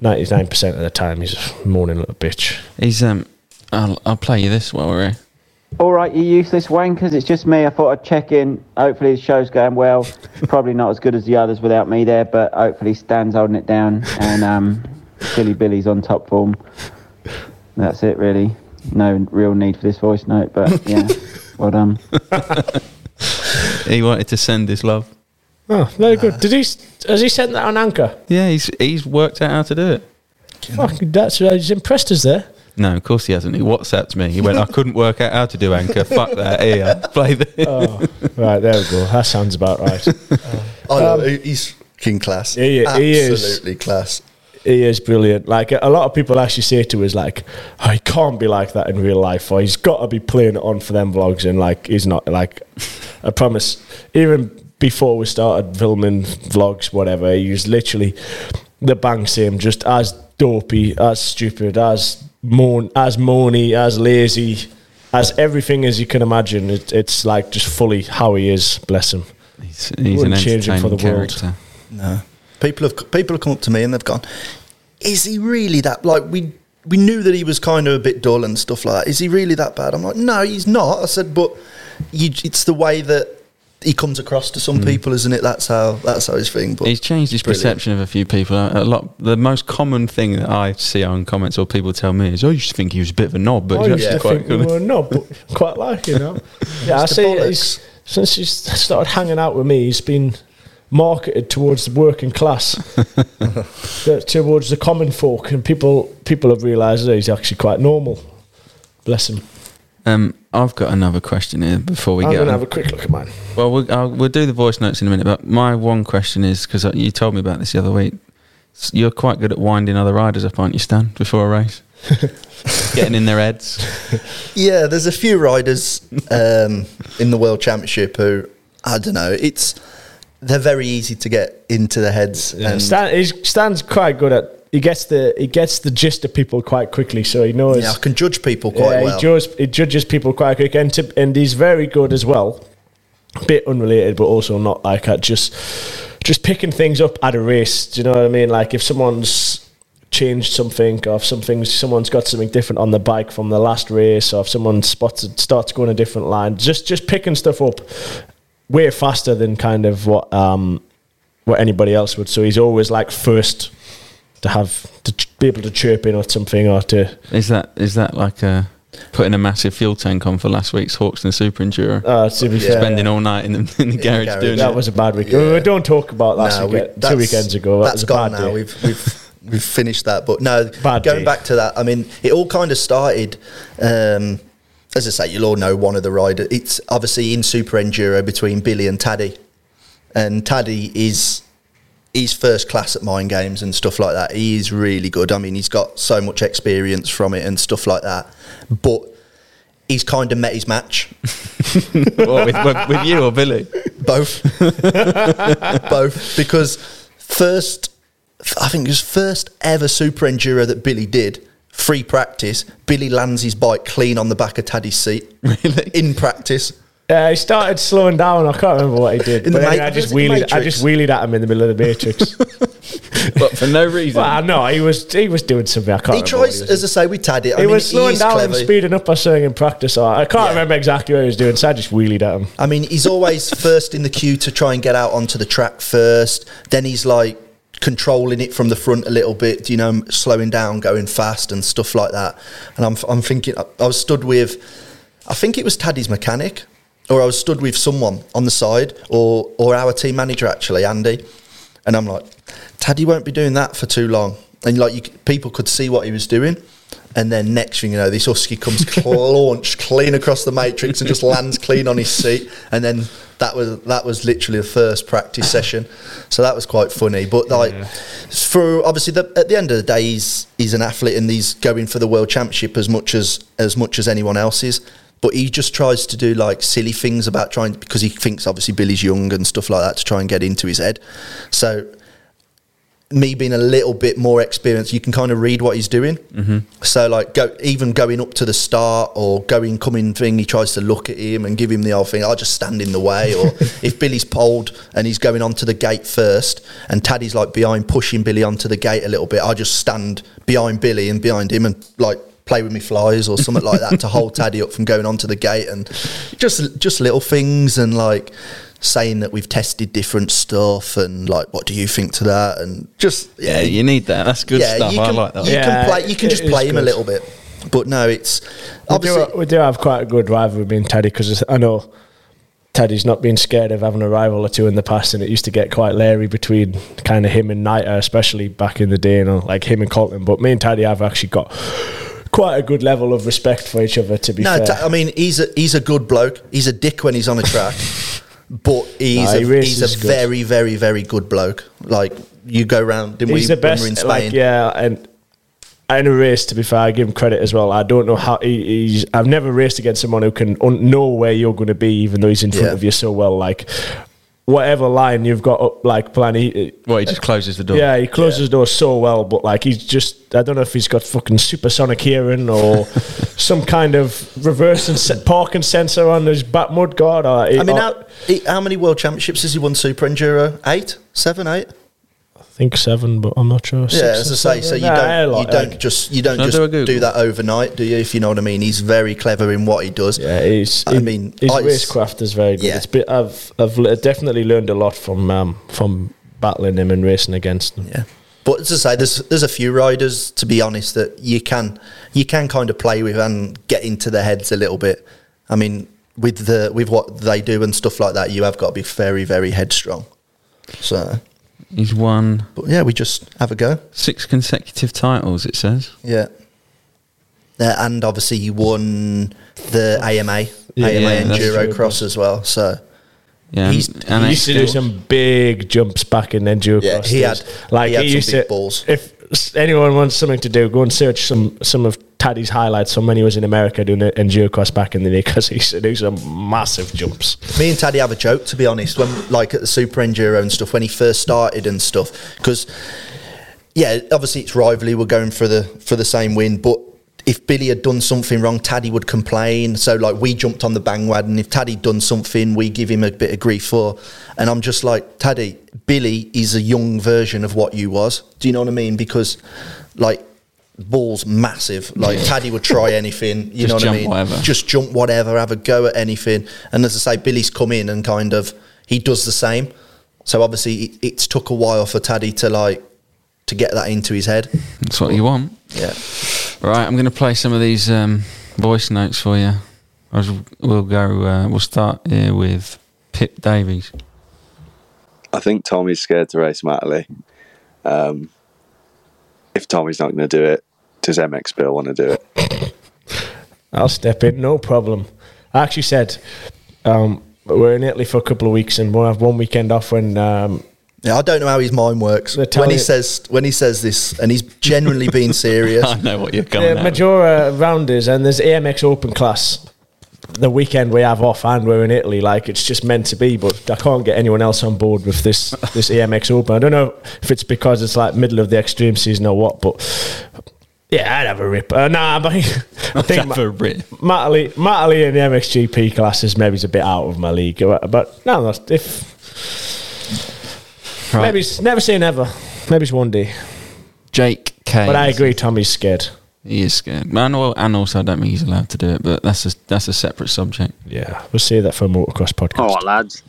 ninety nine percent of the time he's a moaning little bitch. He's um, I'll, I'll play you this while we're here. All right, you useless wankers. It's just me. I thought I'd check in. Hopefully, the show's going well. Probably not as good as the others without me there, but hopefully, Stan's holding it down and um, Silly Billy's on top form. That's it, really. No real need for this voice note, but yeah, well done. He wanted to send his love. Oh, very good. Did he? s- Has he sent that on Anchor? Yeah, he's he's worked out how to do it. Fucking, that's right. He's impressed us there. No, of course he hasn't. He WhatsApped me. He went, I couldn't work out how to do anchor. Fuck that. Here, play the. Oh, right there we go. That sounds about right. I know, he's king class. Um, He- he is. Absolutely class. He is brilliant. Like a lot of people actually say to us, like, oh, he can't be like that in real life, or he's got to be playing it on for them vlogs, and like he's not. Like, I promise. Even before we started filming vlogs, whatever, he was literally the bang same, just as dopey, as stupid, as moan, as moany, as lazy, as everything as you can imagine. It, it's like just fully how he is. Bless him. He's, he's an Wouldn't change him for the world. character. No, people have people have come up to me and they've gone, "Is he really that? Like we we knew that he was kind of a bit dull and stuff like that. Is he really that bad?" I'm like, "No, he's not." I said, "But you, it's the way that he comes across to some people, isn't it? That's how that's how his thing." But He's changed his brilliant. perception of a few people. A lot. The most common thing that I see on comments or people tell me is, "Oh, you used to think he was a bit of a knob, but I he's actually to quite think we good." were not, but quite like you know. Yeah, I Mr. say Bollocks. he's, since he's started hanging out with me, he's been marketed towards the working class, towards the common folk, and people people have realised that he's actually quite normal. Bless him. Um, I've got another question here before we I'm get going to on. have a quick look at mine. Well, we'll, I'll, we'll do the voice notes in a minute, but my one question is because you told me about this the other week. You're quite good at winding other riders up, aren't you, Stan, before a race? Getting in their heads. Yeah, there's a few riders um, in the World Championship who I don't know. It's they're very easy to get into the heads. And Stan, he's, Stan's quite good at. He gets the he gets the gist of people quite quickly, so he knows. yeah, I can judge people quite yeah, well. he, judges, he judges people quite quick, and, to, and he's very good as well. A bit unrelated, but also not like at just just picking things up at a race. Do you know what I mean? Like if someone's changed something, or if something someone's got something different on the bike from the last race, or if someone spots starts going a different line, just just picking stuff up way faster than kind of what um what anybody else would. So he's always like first to have to ch- be able to chirp in or something or to Is that is that like a putting a massive fuel tank on for last week's Hawkstone Super Enduro? Uh, to be fair, Spending all night in the, in the garage, garage. doing that it. was a bad week. Yeah. We don't talk about last No, we- weekend, two that's- weekends ago. That that's was a gone bad now. day. We've we've we've finished that. But no, Bad going day. back to that, I mean, it all kind of started. Um, as I say, you'll all know one of the riders. It's obviously in Super Enduro between Billy and Taddy, and Taddy is he's first class at mind games and stuff like that. He is really good. I mean, he's got so much experience from it and stuff like that. But he's kind of met his match. With, with you or Billy? Both. Both. Because first, I think it was first ever super enduro that Billy did. Free practice. Billy lands his bike clean on the back of Taddy's seat. Really? In practice. Uh, he started slowing down. I can't remember what he did. In but the anyway, Ma- I just was it wheelied. I just wheelied at him in the middle of the matrix. But for no reason. well, no, he was he was doing something. I can't. He remember what tries, he was as I say, with Taddy. I he mean, was slowing is down clever. and speeding up or something in practice. Or I can't Yeah. remember exactly what he was doing, so I just wheelied at him. I mean, he's always first in the queue to try and get out onto the track first. Then he's like controlling it from the front a little bit, you know, slowing down, going fast and stuff like that. And I'm, I'm thinking, I I was stood with, I think it was Taddy's mechanic, or I was stood with someone on the side, or or our team manager actually, Andy. And I'm like, Taddy won't be doing that for too long. And like, you, people could see what he was doing. And then next thing you know, this husky comes launched clean across the matrix and just lands clean on his seat. And then that was that was literally the first practice session. So that was quite funny. But like, for obviously the, at the end of the day, he's he's an athlete and he's going for the world championship as much as as much as anyone else is. But he just tries to do like silly things about trying because he thinks obviously Billy's young and stuff like that to try and get into his head. So me being a little bit more experienced, you can kind of read what he's doing. Mm-hmm. So like go even going up to the start or going coming thing, he tries to look at him and give him the old thing. I'll just stand in the way. Or if Billy's poled and he's going onto the gate first, and Taddy's like behind pushing Billy onto the gate a little bit, I just stand behind Billy and behind him and like play with me flies or something like that to hold Taddy up from going onto the gate and just just little things and like saying that we've tested different stuff and like what do you think to that and just yeah, you need that. That's good stuff. you I can, like that. You Yeah, can play. You can just play him a little bit, but no, it's We do, we do have quite a good rivalry with me and Teddy because I know Teddy's not been scared of having a rival or two in the past, and it used to get quite leery between kind of him and Nita, especially back in the day, you know, like him and Colton. But me and Teddy have actually got quite a good level of respect for each other. To be no. fair, Ta- I mean, he's a he's a good bloke. He's a dick when he's on a track, but he's Nah, he a, he's a good. very very very good bloke. Like you go round, didn't he's we? the best. we in Like Spain. yeah, and. In a race, to be fair, I give him credit as well. I don't know how he, he's. I've never raced against someone who can un- know where you're going to be, even though he's in front Yeah. of you so well. Like whatever line you've got up, like plan, he, Well, he just closes the door. Yeah, he closes the door so well, but like he's just I don't know if he's got fucking supersonic hearing or some kind of reverse and se- parking sensor on his back mud guard. Or, I mean, or- how, he- how many world championships has he won? Super Enduro, eight, seven, eight. I think seven, but I'm not sure. Yeah, as I say, so you Nah, don't a lot, you don't like- just you don't just do do, that overnight, do you? If you know what I mean. He's very clever in what he does. Yeah, he's. I he- mean, his I- racecraft is very good. Yeah. It's been, I've I've definitely learned a lot from um, from battling him and racing against him. Yeah. But as I say, there's there's a few riders, to be honest, that you can you can kind of play with and get into their heads a little bit. I mean, with the with what they do and stuff like that, you have got to be very very headstrong. So, He's won but yeah, we just have a go. six consecutive titles. It says. Yeah. Uh, and obviously, you won the AMA Yeah, AMA yeah, that's Enduro true, Cross as well. So Yeah, He's- he used to do some big jumps back in enduro Yeah, cross he had- like he had some used big to balls. if s- anyone wants something to do go and search some some of Taddy's highlights from when he was in America doing the enduro cross back in the day because he used to do some massive jumps me and Taddy have a joke, to be honest, when like at the Super Enduro and stuff when he first started and stuff. Because yeah, obviously it's rivalry. We're going for the for the same win, but if Billy had done something wrong, Taddy would complain. So like we jumped on the bandwagon. If Taddy'd done something, we give him a bit of grief for. And I'm just like Taddy. Billy is a young version of what you was. Do you know what I mean? Because like balls massive. Like Taddy would try anything. You know what I jump mean? whatever. Just jump whatever, have a go at anything. And as I say, Billy's come in and kind of he does the same. So obviously it, it's took a while for Taddy to like to get that into his head. That's what you want. Yeah. Right, I'm going to play some of these um, voice notes for you. I was- We'll go. Uh, we'll start here with Pip Davies. I think Tommy's scared to race Matterley. Um, if Tommy's not going to do it, does MX Bill want to do it? I'll step in no problem I actually said um, we're in Italy for a couple of weeks and we'll have one weekend off when um, Yeah, I don't know how his mind works. The When he says when he says this and he's genuinely being serious. I know what you're the coming at. Majora round is and there's EMX Open class the weekend we have off and we're in Italy. Like it's just meant to be. But I can't get anyone else on board with this this EMX Open. I don't know if it's because it's like middle of the extreme season or what, but. Yeah, I'd have a rip. Uh, nah, but I think Have a rip. Matterley, Matterley in the MXGP classes maybe is a bit out of my league. But but no, that's- if Right. maybe it's never say never. Maybe it's one day. Jake K. But I agree, Tommy's scared. He is scared. Man, well, and also I don't think he's allowed to do it, but that's a that's a separate subject. Yeah, we'll say that for a motocross podcast. All right, lads.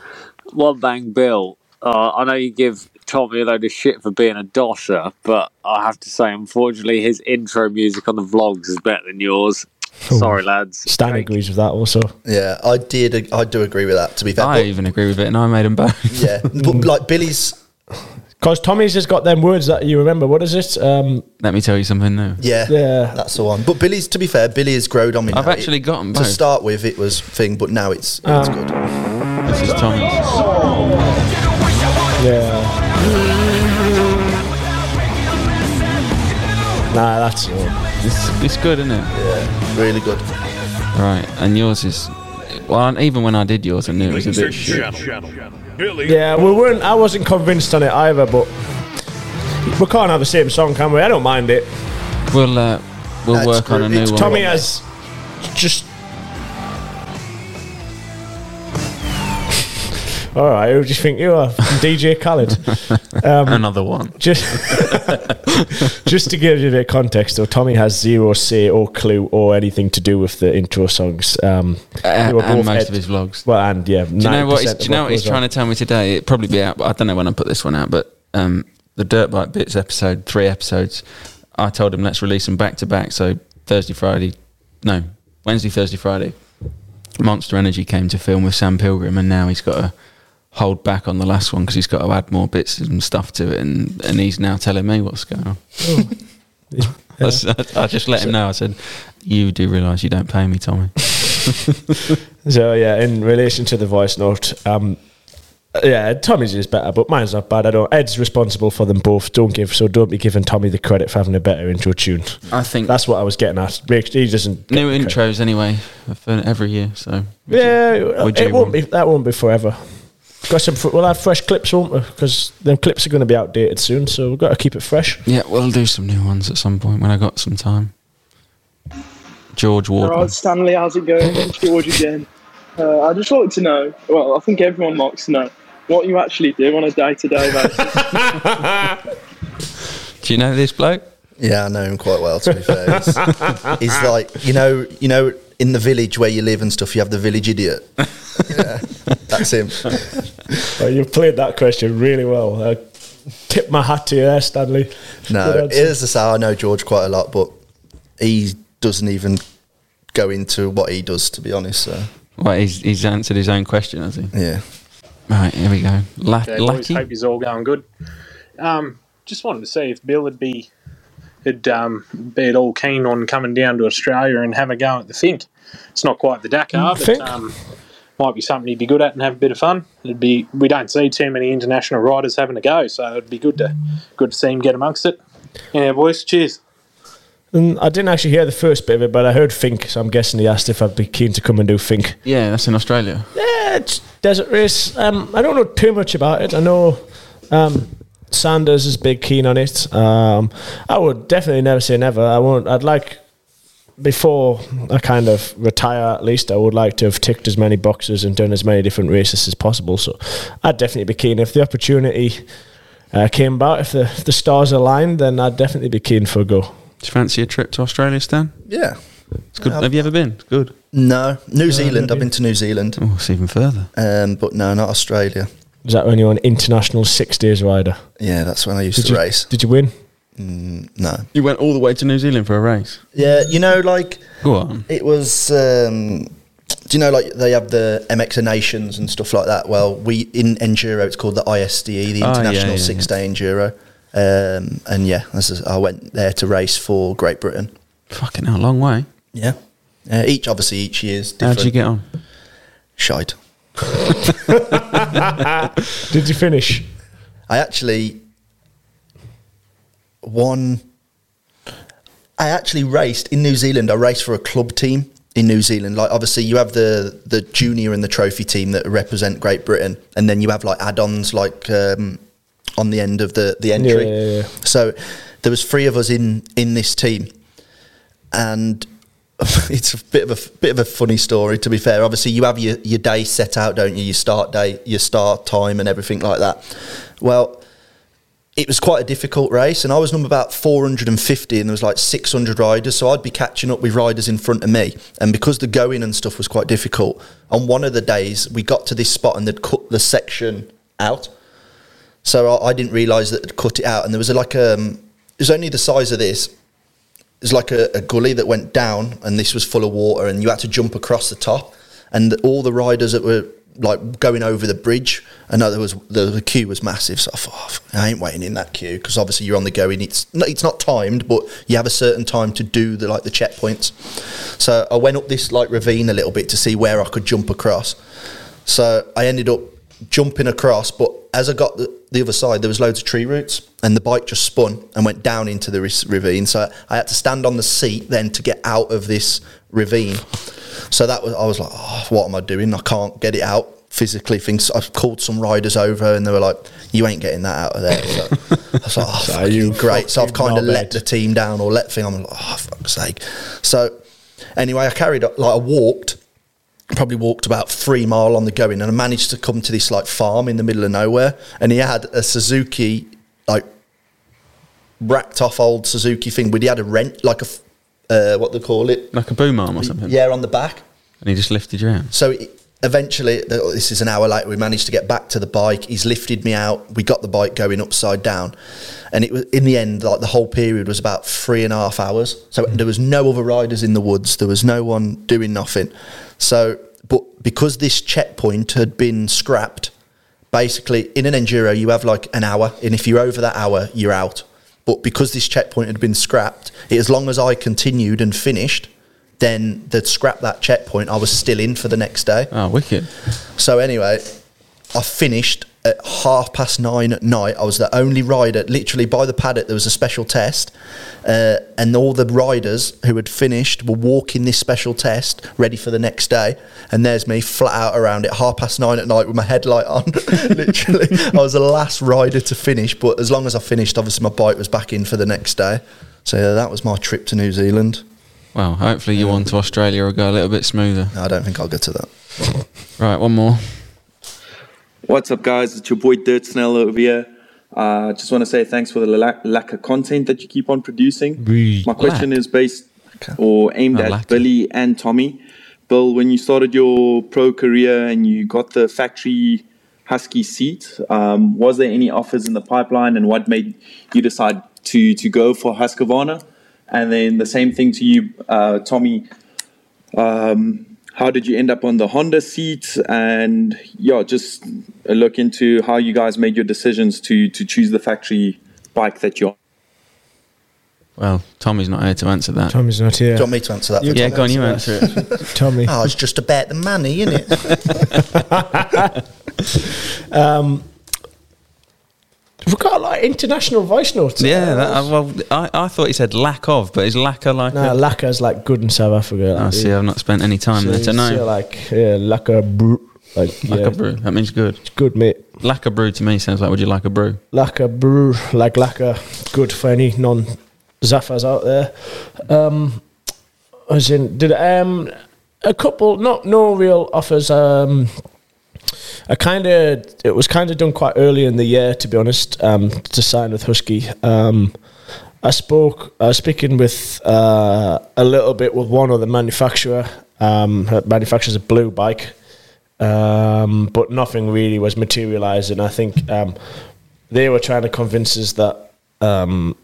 One bang Bill. Uh, I know you give Tommy a load of shit for being a dosser, but I have to say, unfortunately, his intro music on the vlogs is better than yours. Sorry, lads. Stan agrees with that also. Yeah, I did. I do agree with that. To be fair, I But- even agree with it, and I made him both. yeah, but like Billy's. Because Tommy's has got them words that you remember. What is it? Um, Let me tell you something new. Yeah, Yeah. that's the one. But Billy's, to be fair, Billy has grown on me. I've now. actually It- got 'em To both. start with, it was thing, but now it's it's Um, good. This is Tommy. yeah. Nah, that's It's, it's good, isn't it? Yeah, really good. Right, and yours is. Well, even when I did yours, I knew it was a bit shit. Yeah. We weren't. I wasn't convinced on it either, but we can't have the same song, can we? I don't mind it. We'll uh, we'll That's work on a new It's one. Tommy has just. All right, who do you think you are? DJ Khaled. Um, Another one. just, just to give you a bit of context, though, Tommy has zero say or clue or anything to do with the intro songs. Um, Uh, and most ed- of his vlogs. Well, and yeah, Do you know what? He's, do you know what he's trying to tell me today? It'd probably be out, but I don't know when I put this one out. But um, the Dirt Bike Bits episode, three episodes. I told him let's release them back to back. So Thursday, Friday, no, Wednesday, Thursday, Friday. Monster Energy came to film with Sam Pilgrim, and now he's got to hold back on the last one because he's got to add more bits and stuff to it, and and he's now telling me what's going on. I just let him know. I said, "You do realise you don't pay me, Tommy." So yeah, in relation to the voice note, um, yeah, Tommy's is better, but mine's not bad. I don't. Ed's responsible for them both. Don't give so don't be giving Tommy the credit for having a better intro tune. I think That's what I was getting at. He doesn't new the credit. intros anyway for every year. So Yeah, you it won't want- be. That won't be forever. Got some. fr- We'll have fresh clips, won't we? Because them clips are going to be outdated soon, so we've got to keep it fresh. Yeah, we'll do some new ones at some point when I got some time. George All Ward. right, Stanley, how's it going? It's George again. Uh, I'd just like to know, well, I think everyone likes to know, what you actually do on a day to day basis. Do you know this bloke? Yeah, I know him quite well. To be fair, he's, he's like you know, you know, in the village where you live and stuff, you have the village idiot. yeah, that's him. Well, you've played that question really well. I tip my hat to you there, Stanley. No, Good it answer. say I know George quite a lot, but he doesn't even go into what he does. To be honest, so Well, he's, he's answered his own question, has he? yeah. Right, here we go. La- Okay, boys, Lucky? hope you're all going good. Um, just wanted to see if Bill would be, would um, be at all keen on coming down to Australia and have a go at the Finke. It's not quite the Dakar, but Think? um, might be something he'd be good at and have a bit of fun. It'd be we don't see too many international riders having a go, so it'd be good to good to see him get amongst it. Yeah, boys, cheers. And I didn't actually hear the first bit of it, but I heard Finke, so I'm guessing he asked if I'd be keen to come and do Finke. Yeah, that's in Australia. Yeah, it's desert race. Um, I don't know too much about it. I know um, Sanders is big keen on it. Um, I would definitely never say never. I won't. I'd like before I kind of retire. At least I would like to have ticked as many boxes and done as many different races as possible. So I'd definitely be keen if the opportunity uh, came about. If the if the stars aligned, then I'd definitely be keen for a go. Do you fancy a trip to Australia, Stan? Yeah. It's good. Yeah, Have you ever been? It's good. No, New Zealand. I've been to New Zealand, Oh, it's even further. um, but no, not Australia. Is that when you're an international six days rider? Yeah, that's when I used Did to you race. Did you win? Mm, no. You went all the way to New Zealand for a race. Yeah, you know, like Go on. it was. Um, do you know, like they have the MX Nations and stuff like that? Well, we in enduro, it's called the ISDE, the Oh, yeah, International yeah, Six Day Enduro. Um, and yeah, this is, I went there to race for Great Britain. Fucking hell, long way. Yeah, uh, each obviously each year's different. How'd you get on? Shite. Did you finish? I actually won. I actually raced in New Zealand. I raced for a club team, in New Zealand. Like obviously you have the the junior and the trophy team that represent Great Britain, and then you have like add-ons like um, on the end of the the entry. Yeah, yeah, yeah. So there was three of us in in this team, and it's a bit of a bit of a funny story. To be fair, obviously you have your your day set out, don't you? Your start day, your start time, and everything like that. Well. It was quite a difficult race, and I was number about 450, and there was like 600 riders. So I'd be catching up with riders in front of me, and because the going and stuff was quite difficult, on one of the days we got to this spot and they'd cut the section out. So I, I didn't realise that they'd cut it out, and there was a, like um, it was only the size of this. There's like a, a gully that went down, and this was full of water, and you had to jump across the top. And all the riders that were like going over the bridge, I know there was the, the queue was massive. So I thought, "Oh, I ain't waiting in that queue because obviously you're on the going. It's no, it's not timed, but you have a certain time to do the like the checkpoints. So I went up this like ravine a little bit to see where I could jump across. So I ended up jumping across, but as I got the, the other side, there was loads of tree roots, and the bike just spun and went down into the ravine. So I had to stand on the seat then to get out of this ravine. So that was I was like, oh, what am I doing? I can't get it out physically. Things I called some riders over, and they were like, you ain't getting that out of there. So I was like, oh, So you great. So I've kind of let the team down or let thing. I'm like, oh fuck's sake. So anyway, I carried up like I walked probably walked about three mile on the going and I managed to come to this like farm in the middle of nowhere and he had a Suzuki like racked off old Suzuki thing but he had a rent like a uh, what they call it Like a boom arm or something. yeah on the back And he just lifted you out. so it, eventually this is an hour later we managed to get back to the bike. He's lifted me out. We got the bike going upside down. And it was in the end like the whole period was about three and a half hours. So mm-hmm. there was no other riders in the woods. There was no one doing nothing. So but because this checkpoint had been scrapped basically in an enduro you have like an hour. And if you're over that hour you're out. But because this checkpoint had been scrapped it, as long as i continued and finished then they'd scrap that checkpoint i was still in for the next day Oh, wicked. so anyway, I finished at half past nine at night. I was the only rider, literally by the paddock. There was a special test, uh, and all the riders who had finished were walking this special test, ready for the next day. And there's me, flat out around it, half past nine at night with my headlight on. literally, I was the last rider to finish. But as long as I finished, obviously my bike was back in for the next day. So yeah, that was my trip to New Zealand. Well, hopefully you on to Australia will go a little bit smoother. No, I don't think I'll get to that. Right, one more. What's up, guys? It's your boy Dirt Snell over here. Uh, just want to say thanks for the lack, lack of content that you keep on producing. My question Lack? is based or aimed Oh, at lack. Billy and Tommy. Bill, when you started your pro career and you got the factory Husky seat, um, was there any offers in the pipeline, and what made you decide to to go for Husqvarna? And then the same thing to you, uh, Tommy. Um, how did you end up on the Honda seat? And yeah, just a look into how you guys made your decisions to to choose the factory bike that you're. On? Well, Tommy's not here to answer that. Tommy's not here. Do you want me to answer that? You yeah, can go on, you answer answer it. Tommy. Oh, it's just about the money, isn't it? Um, we've got like international voice notes. yeah, that, uh, well, I, I thought he said lack of, but is lacquer like Nah, a... is like good in South Africa. I Like, see, I've not spent any time there to know. like yeah, lacquer brew. Like yeah, brew, that means good. it's good, mate. A brew to me sounds like would you like a brew? Lacquer brew, like lacquer, good for any non Zaffas out there. Um, as in, did um a couple, not no real offers. Um, I kind of it was kind of done quite early in the year, to be honest, um, to sign with Husky. Um, I spoke. I was speaking with uh, a little bit with one other manufacturer. Um, that manufactures a blue bike, um, but nothing really was materialised. And I think um, they were trying to convince us that um,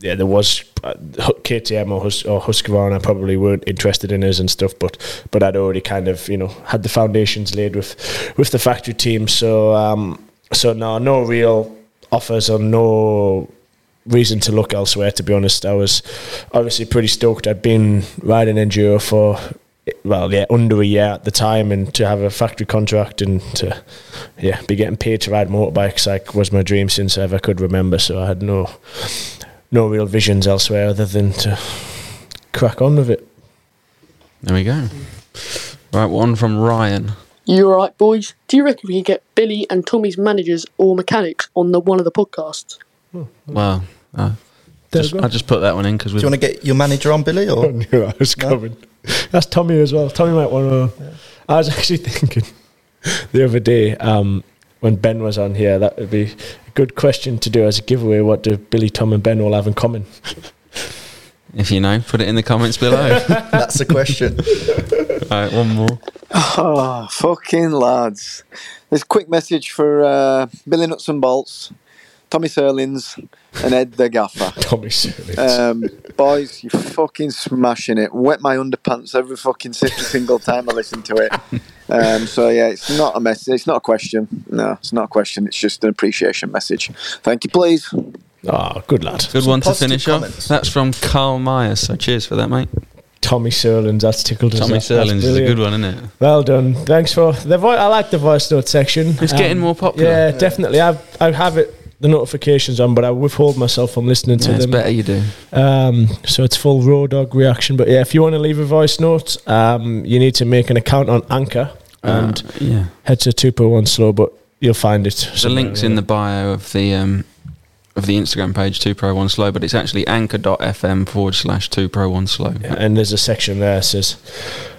yeah, there was uh, KTM or, Hus- or Husqvarna probably weren't interested in us and stuff, but but I'd already kind of you know had the foundations laid with with the factory team. So um, so no, no real offers or no reason to look elsewhere. To be honest, I was obviously pretty stoked. I'd been riding enduro for well, yeah, under a year at the time, and to have a factory contract and to yeah be getting paid to ride motorbikes like was my dream since I ever could remember. So I had no no real visions elsewhere other than to crack on with it. There we go. Right, one from Ryan. You alright, boys? Do you reckon we can get Billy and Tommy's managers or mechanics on the one of the podcasts? Well, uh, just. I just put that one in because we Do you want to get your manager on, Billy? Or I knew I was coming. That's Tommy as well. Tommy might want to. I was actually thinking the other day um, when Ben was on here, that would be a good question to do as a giveaway. What do Billy, Tom, and Ben all have in common? If you know, put it in the comments below. that's the question. all right, one more. Oh, fucking lads. This quick message for uh, Billy Nuts and Bolts, Tommy Serlins, and Ed the Gaffer. Tommy Serlins. Um, boys, you're fucking smashing it. Wet my underpants every fucking single time I listen to it. Um, so, yeah, it's not a message. It's not a question. No, it's not a question. It's just an appreciation message. Thank you, please. Oh, good lad. Good Some one to finish comments. off. That's from Carl Myers. So cheers for that, mate. Tommy Serlins, that's tickled us. Tommy That's- that's Serlins is a good one, isn't it? Well done. Thanks for the voice. I like the voice note section. Um, It's getting more popular. Yeah, definitely. I've, I have it the notifications on, but I withhold myself from listening to Yeah, it's them. better you do. Um, so it's full raw dog reaction. But yeah, if you want to leave a voice note, um, you need to make an account on Anchor and Uh, yeah. head to two per one slow. But you'll find it. The link's in the bio of the um, of the Instagram page, two pro one slow, but it's actually anchor.fm forward slash two pro one slow. and there's a section there that says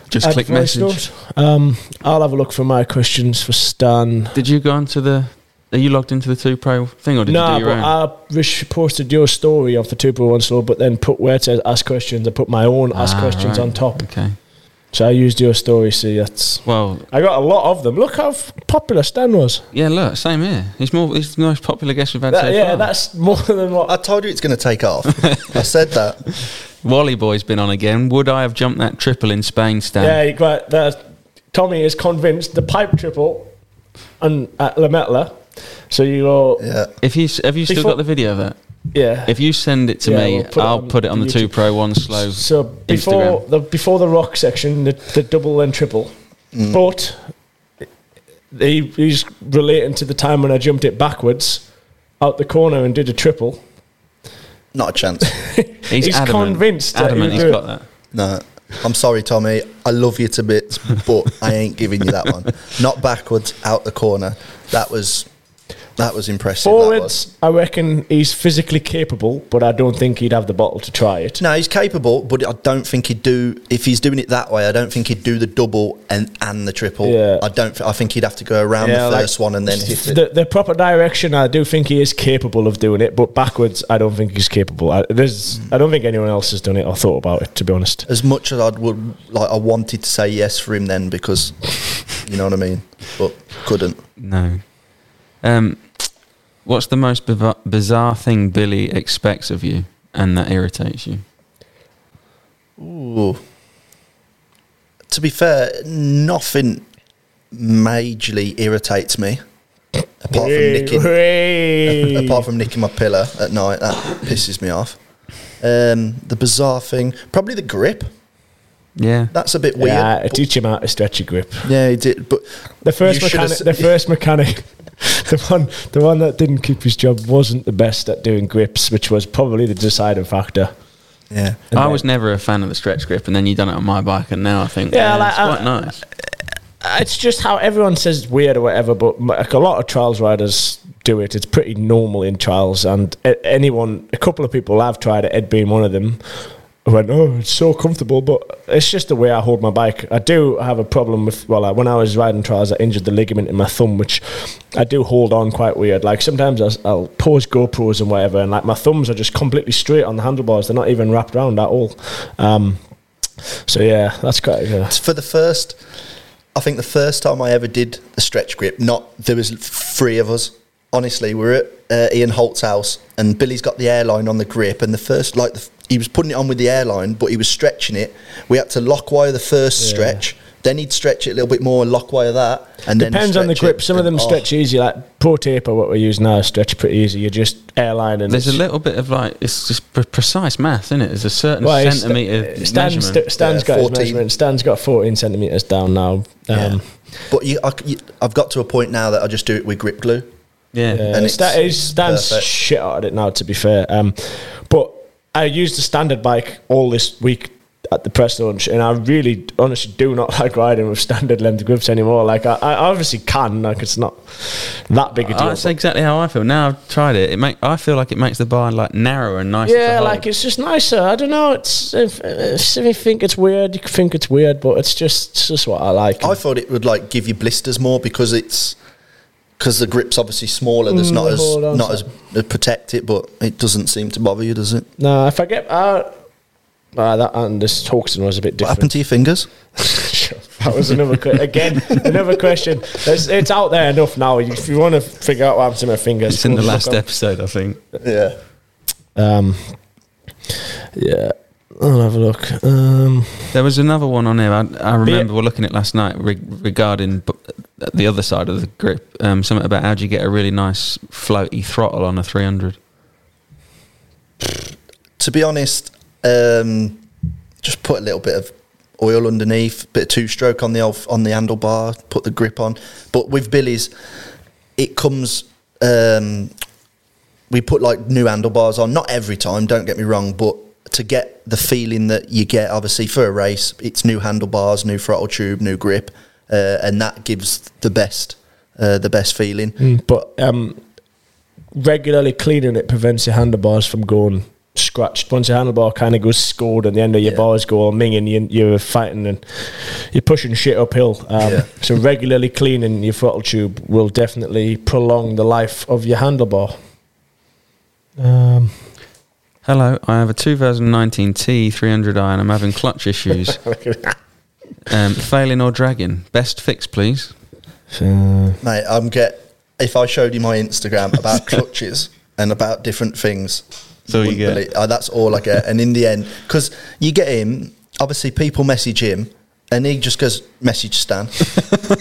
Just click message. Um, I'll have a look for my questions for Stan. Did you go onto the? Are you logged into the two pro thing, or did no, you do your but own? I wish posted your story of the two pro one slow, but then put where it says ask questions. I put my own ask Ah, questions right. on top. Okay. So I used your story. See, that's Well, I got a lot of them. Look how popular Stan was. yeah. Look, same here. He's more. He's the most popular guest we've had That- so yeah, far. that's more than what I told you it's going to take off. I said that. Wally boy's been on again. Would I have jumped that triple in Spain, Stan? Yeah, you got that. Tommy is convinced the pipe triple and at Lamella. So you go, Yeah. If you have you still Before- got the video of that? yeah. If you send it to Yeah, me, we'll put I'll on put it on the YouTube. two pro one slow. so before Instagram. the before the rock section, the, the double and triple, mm. but he, he's relating to the time when I jumped it backwards out the corner and did a triple. Not a chance. He's, He's adamant. convinced that Adamant. he's got it. that. No. I'm sorry, Tommy. I love you to bits, but I ain't giving you that one. Not backwards, out the corner. That was that was impressive. that was. Forwards, I reckon he's physically capable, but I don't think he'd have the bottle to try it. No, he's capable, but I don't think he'd do. If he's doing it that way, I don't think he'd do the double and and the triple. Yeah. I don't. I think he'd have to go around Yeah, the like- first one and then hit it. The, the proper direction, I do think he is capable of doing it, but backwards, I don't think he's capable. I, there's, I don't think anyone else has done it or thought about it, to be honest. as much as I would like, I wanted to say yes for him then because you know what I mean, but couldn't. No. Um, what's the most biva- bizarre thing Billy expects of you and that irritates you? Ooh. To be fair, nothing majorly irritates me. Apart from nicking, apart from nicking my pillow at night, that pisses me off. Um, the bizarre thing, probably the grip. Yeah. That's a bit weird. yeah, I teach him how to stretch a grip. yeah, he did. But The first You mechanic, the first mechanic, the one, the one that didn't keep his job wasn't the best at doing grips, which was probably the deciding factor. yeah, And I then- was never a fan of the stretch grip, and then you done it on my bike, and now I think Yeah, yeah, like, it's I- quite nice. it's just how everyone says it's weird or whatever, but like a lot of trials riders do it. It's pretty normal in trials, and anyone, a couple of people have tried it. Ed being one of them, went, "Oh, it's so comfortable," but it's just the way I hold my bike. I do have a problem with well, when I was riding trials, I injured the ligament in my thumb, which I do hold on quite weird. Like sometimes I'll, I'll pose GoPros and whatever, and like my thumbs are just completely straight on the handlebars; they're not even wrapped around at all. Um, so yeah, that's quite. Yeah. For the first. I think the first time I ever did the stretch grip, not there was three of us. Honestly, we are at uh, Ian Holt's house, and Billy's got the airline on the grip, and the first like the, he was putting it on with the airline, but he was stretching it. We had to lock wire the first Yeah. stretch, then he'd stretch it a little bit more and lock wire that, and then Depends on the stretch it, grip. Some of them oh, stretch easy, like Pro Taper, what we use now, stretch pretty easy. You're just airline and There's a little bit of like it's just pre- precise math, isn't it? There's a certain Well, it's- centimeter Stan's, measurement. Stan's Yeah, got his measurement. Stan's got 14 centimeters down now. Yeah. Um, But you, I, you, I've got to a point now that I just do it with grip glue. Yeah. yeah, And Stan, it's is, Stan's perfect. shit out at it now, to be fair. Um, but I used the standard bike all this week at the press launch, and I really, honestly, do not like riding with standard length grips anymore. Like I, I obviously can, like it's not that big a deal. That's exactly how I feel. Now I've tried it. It make I feel like it makes the bar like narrower and nicer. yeah, like it's just nicer. I don't know. It's if, if you think it's weird, you think it's weird, but it's just it's just what I like. I thought it would like give you blisters more because it's because the grip's obviously smaller. There's Mm, not as hold on not to as uh, protect it, but it doesn't seem to bother you, does it? no, if I get uh, uh, that and this Hawkstone was a bit different. What different. happened to your fingers? That was another que- again another question. It's, it's out there enough now. If you want to figure out what happened to my fingers, it's in the last episode, I think. Yeah. Um, yeah, I'll have a look. Um, There was another one on there. I, I remember we're looking at last night re- regarding b- the other side of the grip. Um, something about how do you get a really nice floaty throttle on a 300. To be honest, um, just put a little bit of oil underneath, bit of two stroke on the on the handlebar, put the grip on. But with Billy's, it comes. Um, we put like new handlebars on, not every time. Don't get me wrong, but to get the feeling that you get, obviously for a race, it's new handlebars, new throttle tube, new grip, uh, and that gives the best, uh, the best feeling. Mm, but um, regularly cleaning it prevents your handlebars from going scratched. Once your handlebar kind of goes scored and the end of your bars go all minging, you, you're fighting and you're pushing shit uphill. Um, Yeah. So regularly cleaning your throttle tube will definitely prolong the life of your handlebar. Um, Hello, I have a 2019 T300i and I'm having clutch issues. um, failing or dragging. Best fix, please. Mate, I'm get if I showed you my Instagram about clutches and about different things. That's all you wouldn't get. believe- uh, that's all I get. And in the end, because you get him, obviously people message him, and he just goes message Stan.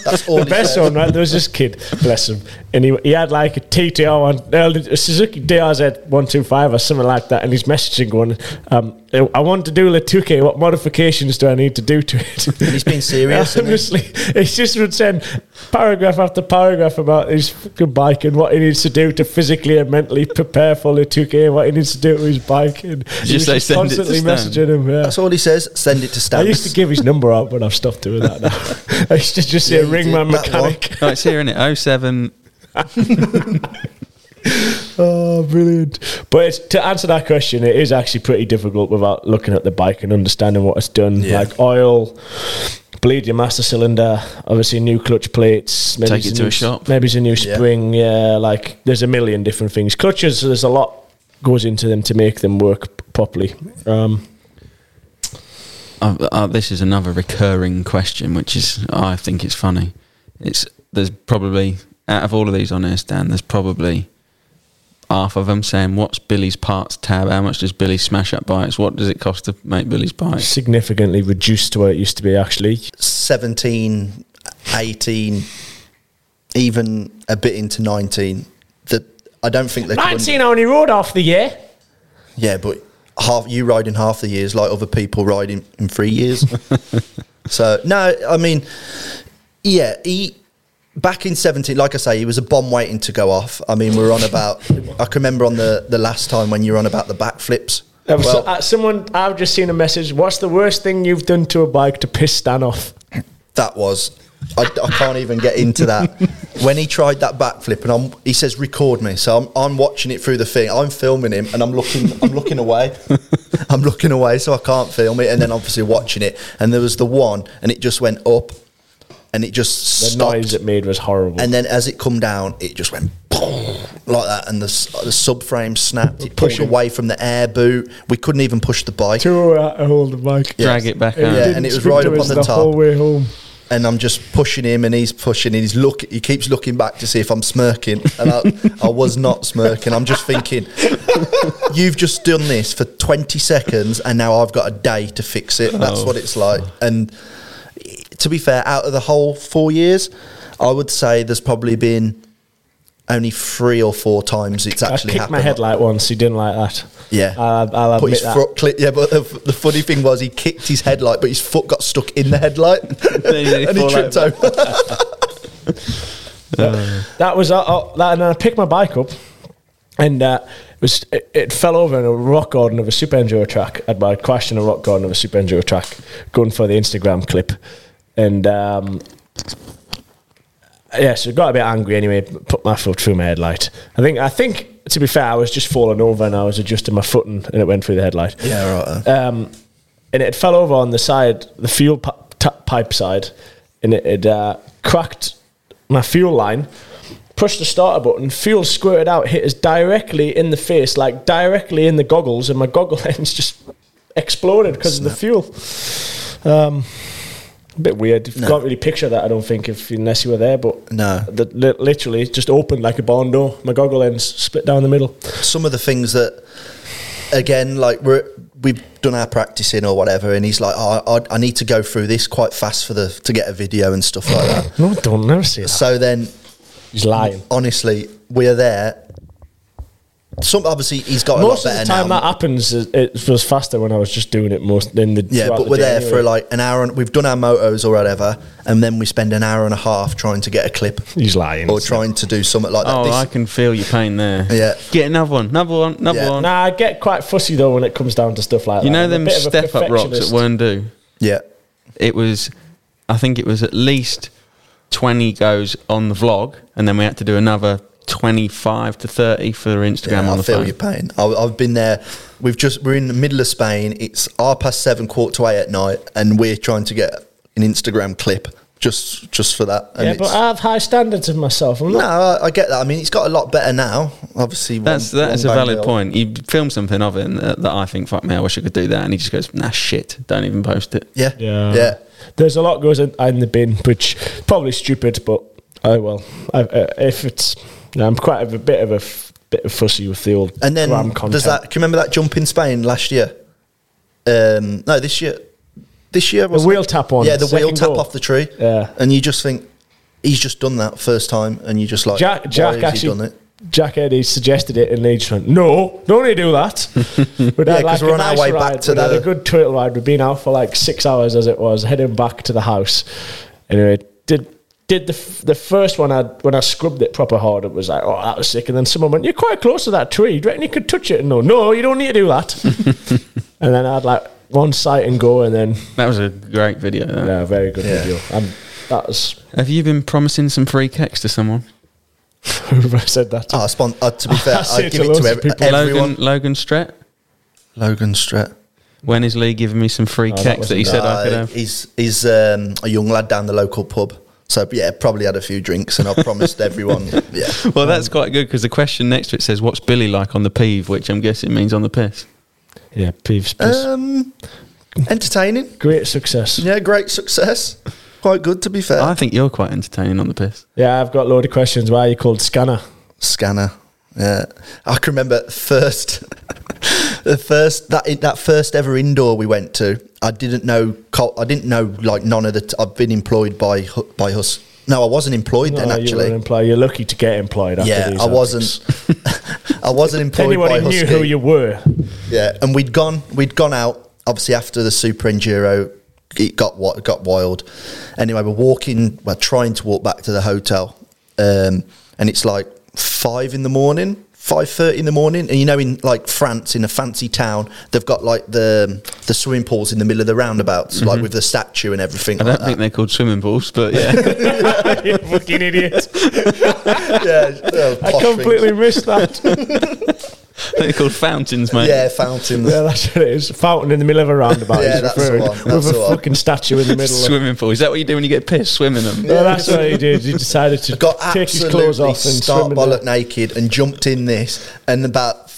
that's all. the best says. one, right? There was this kid, bless him, and he, he had like a TTR one, uh, a Suzuki DRZ one two five or something like that, and he's messaging going, um, "I want to do Le Touquet. What modifications do I need to do to it?" And he's been serious. hasn't he? Honestly, he's just would send paragraph after paragraph about his fucking bike and what he needs to do to physically and mentally prepare for Le Touquet and what he needs to do to his bike. And he just was say, "Send it to constantly Stan"? messaging him. Yeah. That's all he says. Send it to Stan. I used to give his number out, but I've stopped doing that now. I used to just say Yeah, ringman ring did mechanic. Oh, it's here, isn't it? 07. Oh, brilliant! But it's, to answer that question, it is actually pretty difficult without looking at the bike and understanding what it's done. Yeah. Like oil, bleed your master cylinder, obviously new clutch plates. Maybe Take it's it a to new a shop. Maybe it's a new spring. Yeah, like there's a million different things. Clutches, there's a lot goes into them to make them work properly. Um, Uh, uh, this is another recurring question, which is I think it's funny. It's there's probably out of all of these on air stand, there's probably half of them saying, "What's Billy's parts tab? How much does Billy smash up bikes? What does it cost to make Billy's bikes?" significantly reduced to what it used to be. Actually, 17, 18, even a bit into 19. The, I don't think they could- nineteen only rode half the year. Yeah, but half you riding half the years like other people riding in in three years. so no, I mean, yeah, he back in seventeen, like I say, he was a bomb waiting to go off. I mean, we're on about. I can remember on the the last time when you were on about the backflips. Uh, so- Well, uh, someone, I've just seen a message. What's the worst thing you've done to a bike to piss Stan off? that was. I, I can't even get into that. when he tried that backflip, and I'm, he says, "Record me." So I'm, I'm watching it through the thing. I'm filming him, and I'm looking, I'm looking away. I'm looking away, so I can't film it. And then obviously watching it, and there was the one, and it just went up, and it just The stopped. noise it made was horrible. And then as it come down, it just went boom, like that, and the, s- the subframe snapped. It pulled away from the air boot. We couldn't even push the bike. Two to hold the bike. Drag it back It out. Yeah, and it was right up on the the top. whole way home. And I'm just pushing him, and he's pushing, and he's look. He keeps looking back to see if I'm smirking, and I, I was not smirking. I'm just thinking, you've just done this for 20 seconds, and now I've got a day to fix it. That's Oh. what it's like. And to be fair, out of the whole four years, I would say there's probably been only three or four times it's I actually kicked happened. my headlight once. He didn't like that. Yeah. I'll, I'll Put admit his that. foot clip, yeah, but the, the funny thing was he kicked his headlight, but his foot got stuck in the headlight, and he tripped over. over. That was uh, uh, that, and then I picked my bike up, and uh, was it, it fell over in a rock garden of a super enduro track. I'd, I'd crashed in a rock garden of a super enduro track, going for the Instagram clip, and um, yeah, so I got a bit angry anyway. Put my foot through my headlight. I think I think to be fair, I was just falling over and I was adjusting my footing, and it went through the headlight. Yeah, right. Um, and it fell over on the side, the fuel pi- ta- pipe side, and it, it uh, cracked my fuel line. Pushed the starter button, fuel squirted out, hit us directly in the face, like directly in the goggles, and my goggle lens just exploded because of the fuel. Um, bit weird. You No. can't really picture that, I don't think, if unless you were there. But No. the, li- literally just opened like a barn door. My goggle lens split down the middle. some of the things that again like we're we've done our practicing or whatever and he's like oh, I, I need to go through this quite fast for the to get a video and stuff like that No, don't never say that. so then He's lying. honestly we're there some obviously he's got a Most lot of better the time now that happens, it, it was faster when I was just doing it most than the yeah but the we're day there anyway. for like an hour and we've done our motos or whatever and then we spend an hour and a half trying to get a clip He's lying. or trying to do something like that Oh, This- I can feel your pain there. Yeah. Get another one, another one, another Yeah. one. Nah, I get quite fussy though when it comes down to stuff like you that. You know I'm them bit of a step up rocks at perfectionist. Werndu? yeah It was, I think it was at least 20 goes on the vlog, and then we had to do another 25 to 30 for Instagram Yeah, on I the feel phone. your pain. I, I've been there. We've just we're in the middle of Spain. It's half past seven, quarter to eight at night, and we're trying to get an Instagram clip just just for that. And Yeah, but I have high standards of myself. I'm no. I, I get that. I mean, it's got a lot better now. Obviously, That's one- that is a one bang valid deal. point. You film something of it and that, that I think, fuck me, I wish I could do that, and he just goes, nah, shit, don't even post it. Yeah, Yeah. yeah. There's a lot goes in, in the bin, which probably stupid, but oh well. I, uh, if it's, I'm quite a bit of a f- bit of fussy with the old And then gram content. does that? Can you remember that jump in Spain last year? Um, no, this year. This year, the wasn't wheel it? tap on? Yeah, the wheel tap goal. off the tree. Yeah. and you just think he's just done that first time, and you just like Jack, Jack has he actually, done it? Jack Eddie suggested it, and they just went, "No, don't need to do that." We'd Yeah, had 'cause like we're a on our nice way back to We'd the- a good trail ride. We'd been out for like six hours as it was, heading back to the house. Anyway, did did the f- the first one I when I scrubbed it proper hard, it was like, "Oh, that was sick." And then someone went, "You're quite close to that tree. Do you reckon you could touch it?" And no, no, you don't need to do that. and then I had like one sight and go, and then That was a great video. that. yeah, very good Yeah. video. Um, that was Have you been promising some free kicks to someone? whoever said that. to. Oh, spon- uh, to be fair, I say I it give to it to of ev- people. everyone. Logan, Logan Stret? Logan Stret. When is Lee giving me some free Oh, that that he said I could Uh, have? He's he's um, a young lad down the local pub. So yeah, probably had a few drinks, and I promised everyone. Yeah, Well, that's quite good because the question next to it says, "What's Billy like on the peeve?" Which I'm guessing means on the piss. yeah, Peeves. piss. um, entertaining. Great success. Yeah, great success. Quite good to be fair. I think you're quite entertaining on the piss. Yeah, I've got a load of questions. Why are you called Scanner? Scanner. Yeah, I can remember first, the first that that first ever indoor we went to. I didn't know. I didn't know like none of the. T- I've been employed by by Hus. No, I wasn't employed then No, you actually. were employed. You're lucky to get employed. After yeah, these I wasn't. I wasn't employed Anyone by who knew Husky. who you were. Yeah, and we'd gone we'd gone out obviously after the Super Enduro. It got what got wild. Anyway, we're walking. We're trying to walk back to the hotel, um, and it's like five in the morning, five thirty in the morning. And you know, in like France, in a fancy town, they've got like the the swimming pools in the middle of the roundabouts, like with the statue and everything. Mm-hmm. I like don't think they're called swimming pools, but yeah. you fucking idiot. yeah, yeah, I completely things. missed that. they're called fountains, mate. yeah fountains. yeah, that's what it is. Fountain in the middle of a roundabout. Yeah, he's that's the one, that's with a one. fucking statue in the middle. Swimming pool. Is that what you do when you get pissed? Swimming them. No, that's what he did. He decided to got take his absolutely clothes off and start swim bollock naked and jumped in this, and about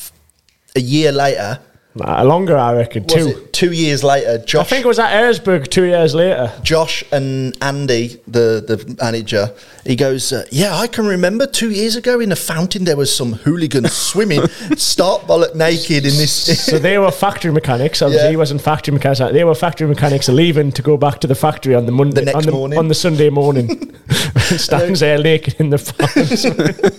a year later, Nah, longer, I reckon. was Two. two years later, Josh. I think it was at Erzberg two years later. Josh and Andy, the the manager, he goes, uh, "Yeah, I can remember two years ago in the fountain there was some hooligans swimming, start bollock naked in this." So they were factory mechanics. Obviously, Yeah. he wasn't factory mechanics. They were factory mechanics leaving to go back to the factory on the Monday, The next on the, morning. on the Sunday morning. Stands there naked in the fountain.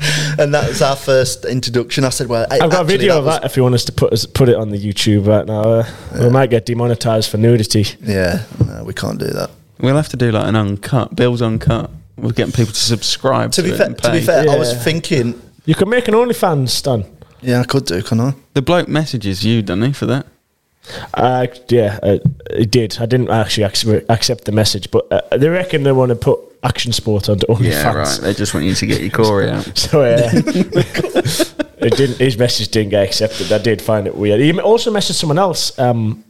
and that was our first introduction. I said, "Well, I've got a actually, video of that if you want us to put us, put it on the YouTube right now. Uh, We might get demonetized for nudity. Yeah, no, we can't do that. We'll have to do like an uncut. Bill's uncut. We're getting people to subscribe To to, be it fair, to be pay. fair, I was thinking, You can make an OnlyFans, Stan. Yeah, I could do, can I? The bloke messages you, doesn't he, for that? Uh, yeah, uh, it did. I didn't actually ac- accept the message, but uh, they reckon they want to put action sport onto OnlyFans. Yeah, right. They just want you to get your core out. So uh, it didn't. His message didn't get accepted. I did find it weird. He also messaged someone else. Um,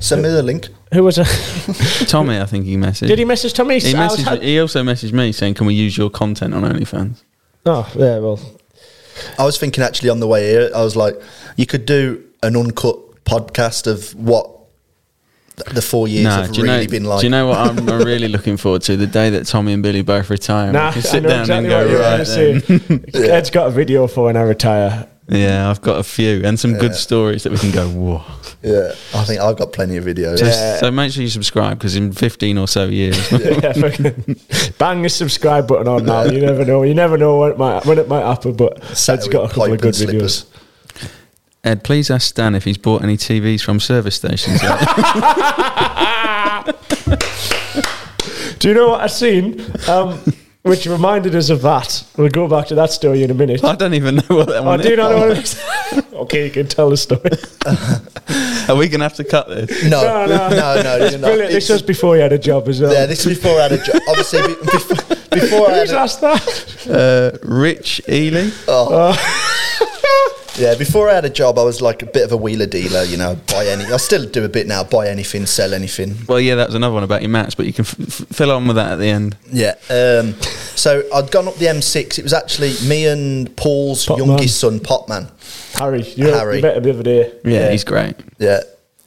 Send me the link. Who was a Tommy, I think he messaged. Did he message Tommy? He, messaged, ha- he also messaged me saying, "Can we use your content on OnlyFans?" Oh, yeah. Well, I was thinking actually on the way here, I was like, you could do an uncut podcast of what th- the four years No, have do you really know? been like. Do you know what I'm, I'm really looking forward to? The day that Tommy and Billy both retire. Nah, I sit down exactly and go right. going to Then. say. Ed's got a video for when I retire. yeah, I've got a few and some Yeah. good stories that we can go. Whoa! Yeah, I think I've got plenty of videos. Just- So make sure you subscribe because in 15 or so years, yeah, bang the subscribe button on now. You never know. You never know when it might when it might happen. But Ed's got a couple of good and videos. Ed, please ask Stan if he's bought any TVs from service stations. Do you know what I've seen? Um, which reminded us of that. We'll go back to that story in a minute. I don't even know what that Oh, one do you is. not know what it is? okay, you can tell the story. Are we going to have to cut this? No, No, no. no, no. It's you're not. brilliant. This was before you had a job as well. Yeah, this is before I had a job. Obviously, be- before, before I had Who's a, asked that? Uh, Rich Ely. yeah, before I had a job, I was like a bit of a wheeler dealer. You know, buy any. I still do a bit now. Buy anything, sell anything. Well, yeah, that was another one about your mats, but you can f- f- fill on with that at the end. Yeah. Um, so I'd gone up the M6. It was actually me and Paul's Pot youngest son, Potman. Harry, you, Harry. you met him the other day. Yeah, he's great. Yeah.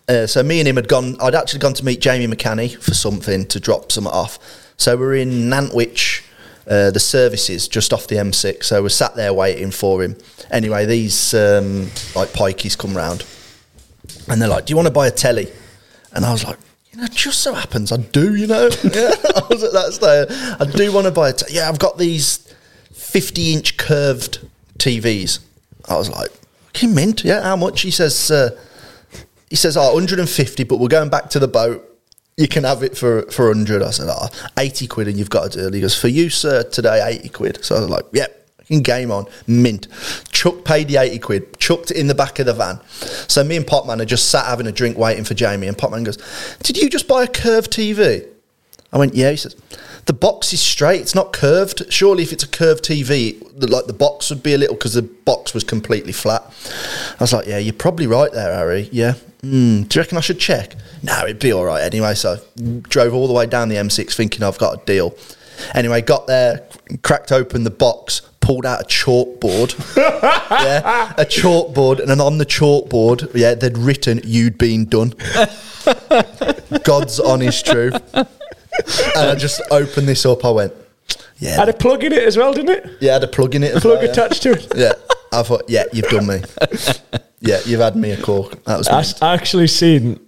Uh, so me and him had gone. I'd actually gone to meet Jamie McCanny for something to drop something off. So we're in Nantwich, uh, the services just off the M6. So we're sat there waiting for him. Anyway, these um, like pikeys come round, and they're like, "Do you want to buy a telly?" And I was like. You know, just so happens I do. You know, yeah, I was at that stage. I do want to buy a. T- yeah, I've got these fifty-inch curved TVs. I was like, "Fucking mint, yeah. How much?" He says, uh, he says, oh, 150, but we're going back to the boat. You can have it for, for 100. I said, oh, 80 quid and you've got to do it. He goes, for you, sir, today, 80 quid. So I was like, yep. Game on, mint. Chuck paid the 80 quid, chucked it in the back of the van. So me and Potman are just sat having a drink waiting for Jamie. And Potman goes, Did you just buy a curved TV? I went, Yeah. He says, The box is straight, it's not curved. Surely if it's a curved TV, the, like the box would be a little because the box was completely flat. I was like, Yeah, you're probably right there, Harry. Yeah. Mm, do you reckon I should check? No, it'd be all right anyway. So I drove all the way down the M6 thinking I've got a deal. Anyway, got there, cracked open the box, pulled out a chalkboard. yeah, a chalkboard, and then on the chalkboard, yeah, they'd written "You'd been done." God's honest truth. And I just opened this up. I went, "Yeah." Had a plug in it as well, didn't it? Yeah, had a plug in it. As Plug well, yeah. attached to it. Yeah, I thought, yeah, you've done me. Yeah, you've had me a call. That was I me. s- I actually seen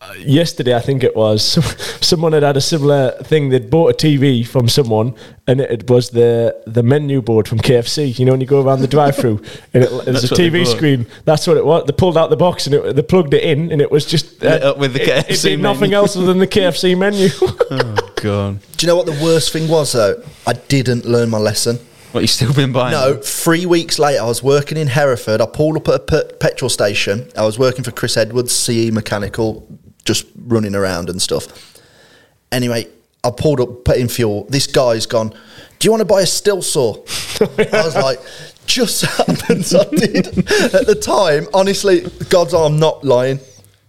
uh, yesterday. I think it was someone had had a similar thing. They'd bought a TV from someone, and it, it was the the menu board from KFC. You know, when you go around the drive-through, and it, there's That's a what they TV bought. screen. That's what it was. They pulled out the box and it, they plugged it in, and it was just uh, Lit up with the it, It KFC did nothing menu. else other than the KFC menu. Oh god! Do you know what the worst thing was though? I didn't learn my lesson. What you still been buying? No, three weeks later, I was working in Hereford. I pulled up at a pe- petrol station. I was working for Chris Edwards, CE Mechanical, just running around and stuff. Anyway, I pulled up, put in fuel. This guy's gone, Do you want to buy a Stihl saw? I was like, Just happens I did. At the time, honestly, God's I'm not lying.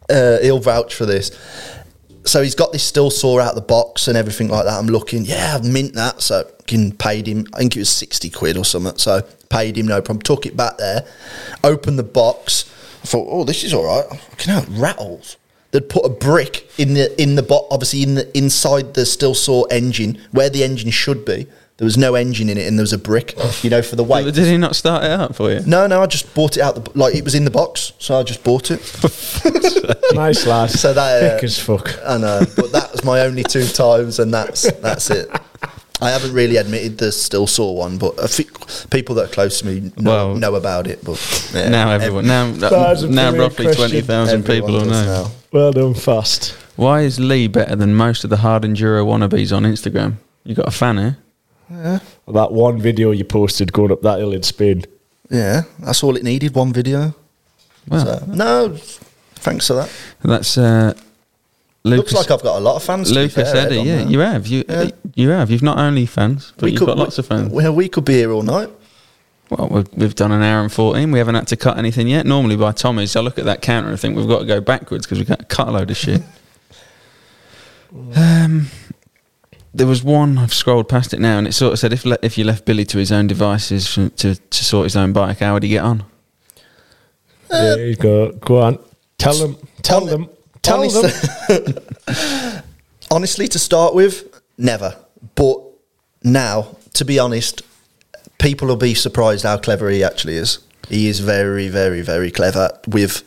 Uh, he'll vouch for this. So he's got this Stihl saw out of the box and everything like that. I'm looking, yeah, I've mint that. So can paid him, I think it was 60 quid or something. So paid him, no problem. Took it back there, opened the box. I thought, oh, this is all right. Fucking hell, it rattles. They'd put a brick in the in the bot, obviously in the inside the Stihl saw engine where the engine should be. There was no engine in it, and there was a brick, you know, for the weight. Did he not start it up for you? No, no, I just bought it out the like it was in the box, so I just bought it. nice lad. So that uh, Thick as fuck. I know, but that was my only two times, and that's that's it. I haven't really admitted the Stihl saw one, but a few, people that are close to me know, Well, know about it. But yeah, now everyone, now That's a now brilliant roughly question. twenty thousand people will Everyone know. now. well done, fast. Why is Lee better than most of the hard enduro wannabes on Instagram? You got a fan here? That one video you posted going up that hill in Spain. Yeah, that's all it needed. One video. Well, So, no, thanks for that. that's uh, Lucas. Looks like I've got a lot of fans. Lucas fair, Ed, yeah, there. you have. You Yeah. you have. You've not only fans, but We you've could- got lots of fans. Well, we could be here all night. Well, we've, we've done an hour and 14. We haven't had to cut anything yet. Normally, by Tommy's, I look at that counter and think we've got to go backwards because we can't cut a load of shit. um, there was one, I've scrolled past it now, and it sort of said if, le- if you left Billy to his own devices from, to, to sort his own bike, how would he get on? there you go. Go on. Tell them. Tell them. Tell Honestly- them. Honestly, to start with, never. But now, to be honest, people will be surprised how clever he actually is. He is very, very, very clever with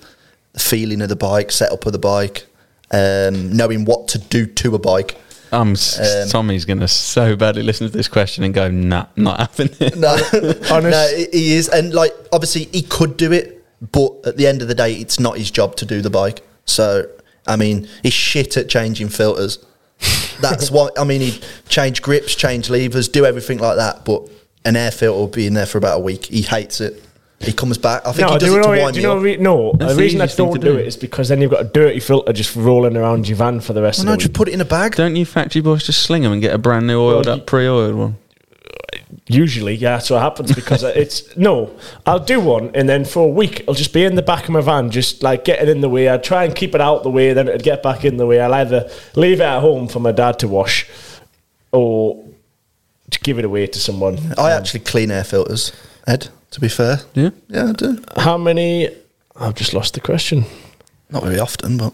the feeling of the bike, setup of the bike, um, knowing what to do to a bike. Um, s- Um, Tommy's going to so badly listen to this question and go, nah, not happening. No, no, he he is, and like obviously he could do it, but at the end of the day, it's not his job to do the bike. So I mean, he's shit at changing filters. That's what I mean. He change grips, change levers, do everything like that. But an air filter will be in there for about a week. He hates it. He comes back. I think no, he do does you it know, to do wind you know re- no, That's the the reason I don't to do do. it is because then you've got a dirty filter just rolling around your van for the rest Why of the don't you put it in a bag? Don't you factory boys just sling them and get a brand new oiled Well, up, pre oiled one? Usually, yeah, that's what happens because it's no. I'll do one, and then for a week, I'll just be in the back of my van, just like getting in the way. I'd try and keep it out the way, then it'd get back in the way. I'll either leave it at home for my dad to wash, or to give it away to someone. I actually clean air filters, Ed. To be fair, Yeah. yeah, I do. How many? I've just lost the question. Not very often, but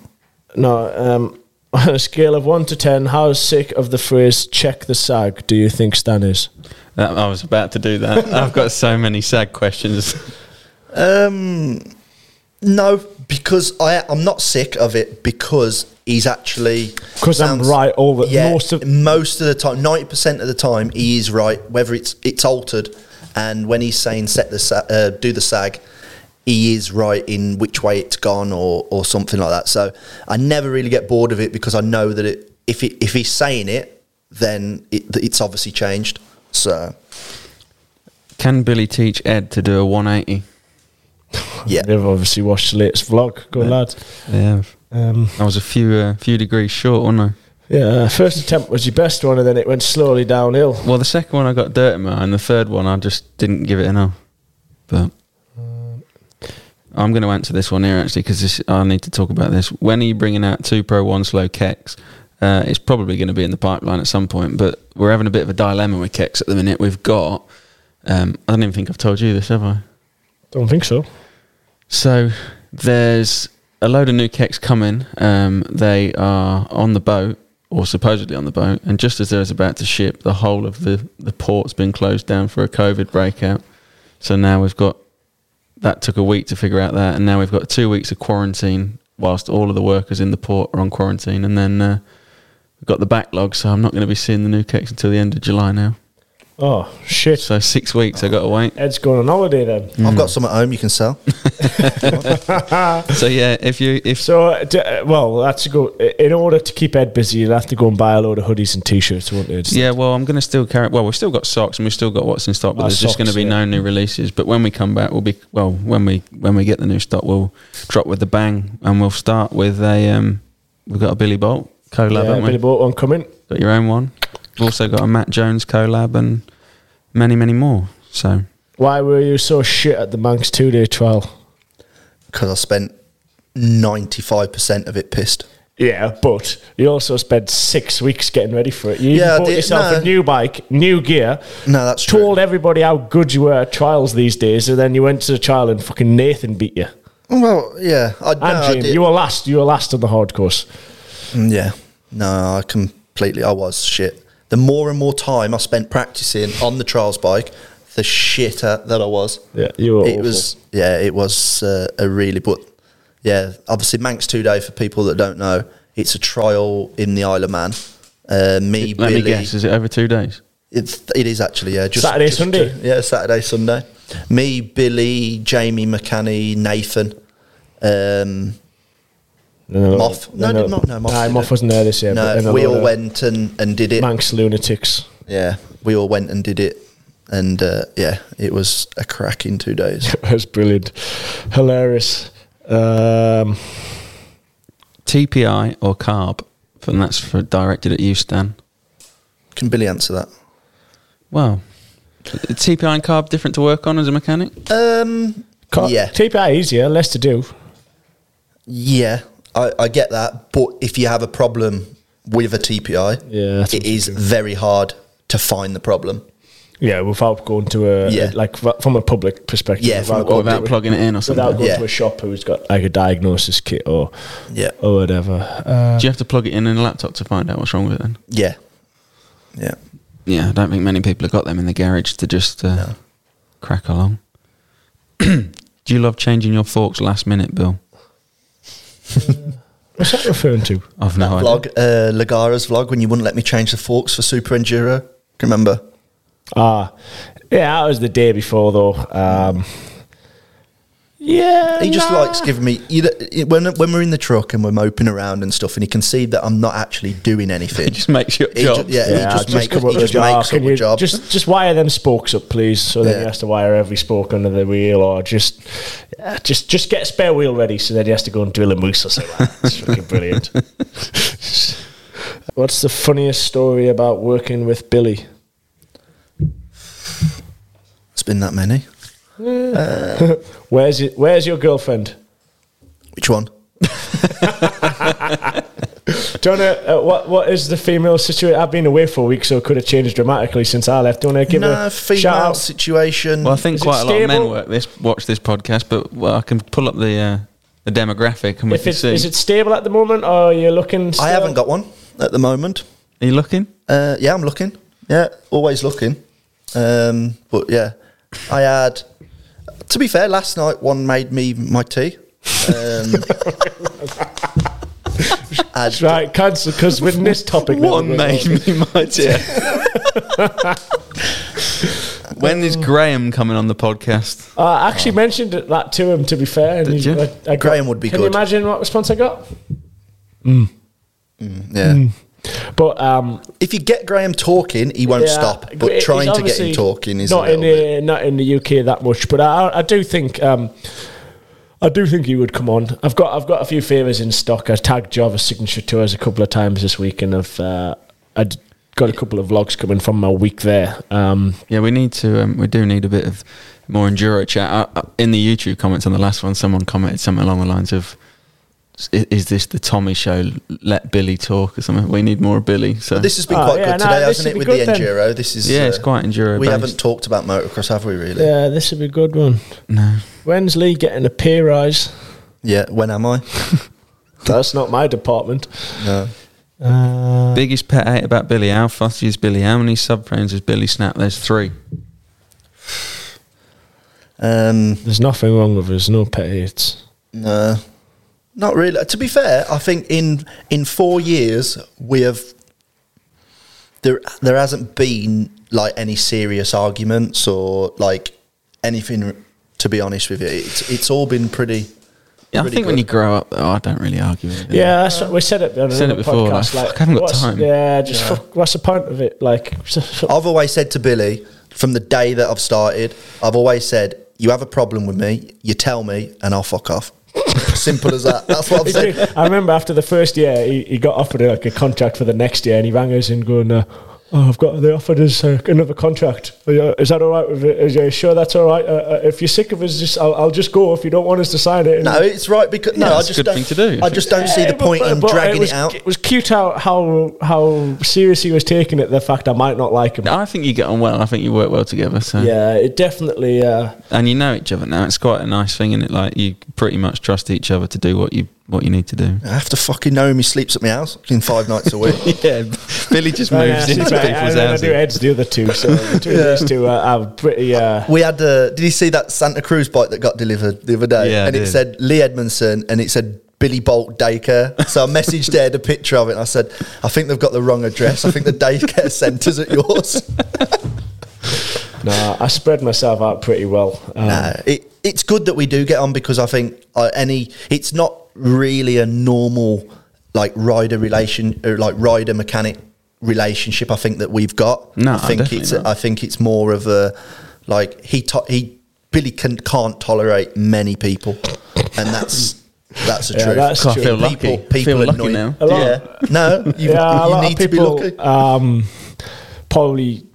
No, um, on a scale of one to ten, how sick of the phrase "check the sag" do you think Stan is? That, I was about to do that. I've got so many sag questions. Um, no, because I I'm not sick of it because he's actually 'Cause I'm right all the- yeah, most of- most of the time, ninety percent of the time, he is right. Whether it's it's altered, and when he's saying set the sa- uh, do the sag, he is right in which way it's gone or or something like that. So I never really get bored of it because I know that it if it, if he's saying it, then it, it's obviously changed. So Can Billy teach Ed to do a 180? yeah, They've obviously watched the latest vlog. Go lads. Yeah. Um, I was a few uh, few degrees short, wasn't I? Yeah, uh, first attempt was your best one, and then it went slowly downhill. Well, the second one I got dirt in my eye, and the third one I just didn't give it enough. But I'm going to answer this one here actually because I need to talk about this. When are you bringing out two Pro One Slow kecks? Uh, it's probably going to be in the pipeline at some point, but we're having a bit of a dilemma with kecks at the minute. We've got, um, I don't even think I've told you this, have I? Don't think so. So there's a load of new kecks coming. Um, they are on the boat, or supposedly on the boat, and just as they're about to ship, the whole of the, the port's been closed down for a COVID breakout. So now we've got that took a week to figure out that, and now we've got two weeks of quarantine whilst all of the workers in the port are on quarantine, and then uh, we've got the backlog. So I'm not going to be seeing the new cakes until the end of July now. Oh shit! So six weeks I got to wait. Ed's going on holiday then. I've got some at home you can sell. So yeah, if you if So, uh, d- uh, well, that's a go. In order to keep Ed busy, you'll have to go and buy a load of hoodies and t-shirts, won't you? It's- Yeah, well, I'm going to still carry. Well, we've still got socks and we've still got what's in stock, but Ah, there's just going to socks, be yeah. no new releases. But when we come back, we'll be well. When we when we get the new stock, we'll drop with the bang, and we'll start with a. Um, we've got a Billy Bolt collab, yeah, haven't we? Billy Bolt one coming. Got your own one. We've also got a Matt Jones collab and many many more. So Why were you so shit at the Manx two-day trial? because I spent 95% of it pissed. Yeah, but you also spent six weeks getting ready for it. You Yeah, bought did- yourself no. a new bike, new gear. No, that's true. Told everybody how good you were at trials these days, and then you went to the trial and fucking Nathan beat you. Well, yeah. I, no, And I did. you were last. You were last on the hard course. Mm, Yeah. No, I completely, I was shit. The more and more time I spent practicing on the trials bike, the shitter that I was. Yeah, you were It awful. was, yeah, it was uh, a really, but yeah, obviously Manx two day for people that don't know, it's a trial in the Isle of Man. Uh, me, let Billy, me guess, is it over two days? It's, it is actually, yeah. Just, Saturday, just- Sunday? yeah, Saturday, Sunday. Me, Billy, Jamie, McCanny, Nathan, um, No, Moff. No, no, no, no, Moff Nah, didn't. Moff wasn't there this year. no, then a we all of went and, and did it. Manx lunatics. Yeah, we all went and did it. and uh, yeah, it was a cracking two days. That's brilliant, hilarious. Um, TPI or carb? And that's for directed at you, Stan. Can Billy answer that? Well, TPI and carb different to work on as a mechanic? Um, co- yeah, TPI easier, less to do. yeah, I, I get that. But if you have a problem with a TPI, Yeah, that's it is very hard to find the problem. Yeah, without going to a Yeah. like from a public perspective. Yeah, from a- going without to- plugging it in or something. Without going Yeah. to a shop who's got like a diagnosis kit or Yeah, or whatever. Uh, Do you have to plug it in in a laptop to find out what's wrong with it then? yeah, yeah. Yeah, I don't think many people have got them in the garage to just uh, No. crack along. Do you love changing your forks last minute, Bill? what's that referring to? I've no idea. Vlog, uh, Lagares vlog when you wouldn't let me change the forks for Super Enduro. Can you remember? Ah, yeah, that was the day before though. Um, yeah, He just nah. likes giving me you know, when when we're in the truck and we're moping around and stuff, and he can see that I'm not actually doing anything. It just makes you a He job. yeah, Yeah, he just, just makes, come up he with just makes up a job. Just just wire them spokes up, please, so then Yeah. he has to wire every spoke under the wheel, or just uh, just just get a spare wheel ready, so then he has to go and drill a mousse or something. It's fucking brilliant. What's the funniest story about working with Billy? it's been that many. Where's it, Where's your girlfriend? Which one? Do you wanna, uh, what what is the female situation? I've been away for a week, so it could have changed dramatically since I left. Do you want to give no a female shout out? situation. Well, I think Is it quite a lot of men stable? work this watch this podcast, but well, I can pull up the uh, the demographic and we If can it's, see. is it stable at the moment, or are you looking? I haven't got one at the moment. Are you looking? Uh, yeah, I'm looking. Yeah, always looking. Um, but yeah, I had. To be fair, last night one made me my tea. Um, That's right, cancel because with this topic, One made me my tea. when is Graham coming on the podcast? I actually oh. mentioned it, that to him. To be fair, and he-? I- I got- Graham would be Can good. you imagine what response I got? Mm. Mm. Mm, yeah. But um, If you get Graham talking, he won't yeah, stop. he's But trying to get him talking is not a in little bit. the, not in the UK that much. But I, I do think um, I do think he would come on. I've got I've got a few favours in stock. I tagged Jarvis Signature Tours a couple of times this week, and I've uh, I'd got a couple of vlogs coming from my week there. Um, Yeah, we need to. Um, we do need a bit of more enduro chat. Uh, uh, in the YouTube comments on the last one, someone commented something along the lines of, "I- "Is this the Tommy show? Let Billy talk or something." We need more Billy. So This has been Oh, quite yeah, good today, this hasn't it? With the good then. enduro, this is yeah, it's uh, quite enduro. We based. haven't talked about motocross, have we? Really? yeah, this would be a good one. No. When's Lee getting a pay rise? Yeah. When am I? That's not my department. No. Uh, Biggest pet hate about Billy. How fussy is Billy? How many subframes has Billy snapped? There's three. Um, there's nothing wrong with us. No pet hates. No, not really. To be fair, I think in in four years we have there there hasn't been like any serious arguments or like anything. To be honest with you, it's it's all been pretty. Yeah, I pretty think when you grow up, though, I don't really argue with it. Yeah, that's what we said it on Said it before, podcast. like, fuck, I haven't got time. Yeah, just Fuck, what's the point of it? Like, I've always said to Billy from the day that I've started, I've always said, "You have a problem with me, you tell me, and I'll fuck off." Simple as that. That's what I've said. I remember after the first year, he, he got offered like a contract for the next year, and he rang us and going, uh, "Oh, I've got they offered us uh, another contract. You- Is that all right? With it? Is you sure that's all right? Uh, uh, if you're sick of us, just I'll, I'll just go. If you don't want us to sign it, No, it's right because no, Yeah, I it's a just good don't, thing to do. I just don't see Yeah, the but- point but- in but dragging was, it out. It was cute how how how serious he was taking it. The fact I might not like him. I think you get on well. I think you work well together. So Yeah, it definitely. Uh, and you know each other now. It's quite a nice thing, isn't it? Like you pretty much trust each other to do what you what you need to do. I have to fucking know him. He sleeps at my house in five nights a week. yeah, Billy just Oh, moves yeah, into she's right. people's and then I do heads the other two. So between Yeah. these two, uh, I'm pretty. Uh, We had. Uh, did you see that Santa Cruz bike that got delivered the other day? Yeah, I and it said Lee Edmondson, and it said Billy Bolt daycare. So I messaged Ed a picture of it, and I said, "I think they've got the wrong address. I think the daycare centre's at yours." no, I spread myself out pretty well. Um, Nah, it, it's good that we do get on because I think uh, any it's not really a normal like rider relation or like rider mechanic relationship. I think that we've got. No, I think it's. not. I think it's more of a like he to- he Billy can can't tolerate many people, and that's. That's the Yeah, truth. that's I feel people, lucky. people I feel lucky now. Yeah, no, you, yeah, a you lot need of to be people lucky. um, probably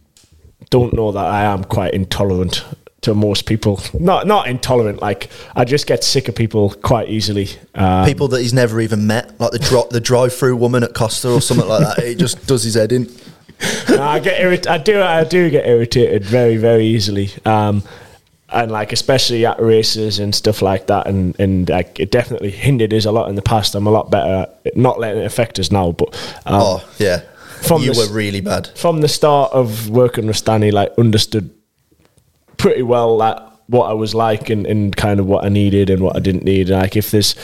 don't know that I am quite intolerant to most people. Not not intolerant, like I just get sick of people quite easily. Um, people that he's never even met, like the dro- the drive-through woman at Costa or something like that. It just does his head in. No, I get irrit- I do. I do get irritated very, very easily. Um, and like especially at races and stuff like that, and and like it definitely hindered us a lot in the past. I'm a lot better at not letting it affect us now. But um, Oh yeah, From you the were really bad. from the start of working with Stanley, like understood pretty well like what I was like and, and kind of what I needed and what I didn't need. Like if there's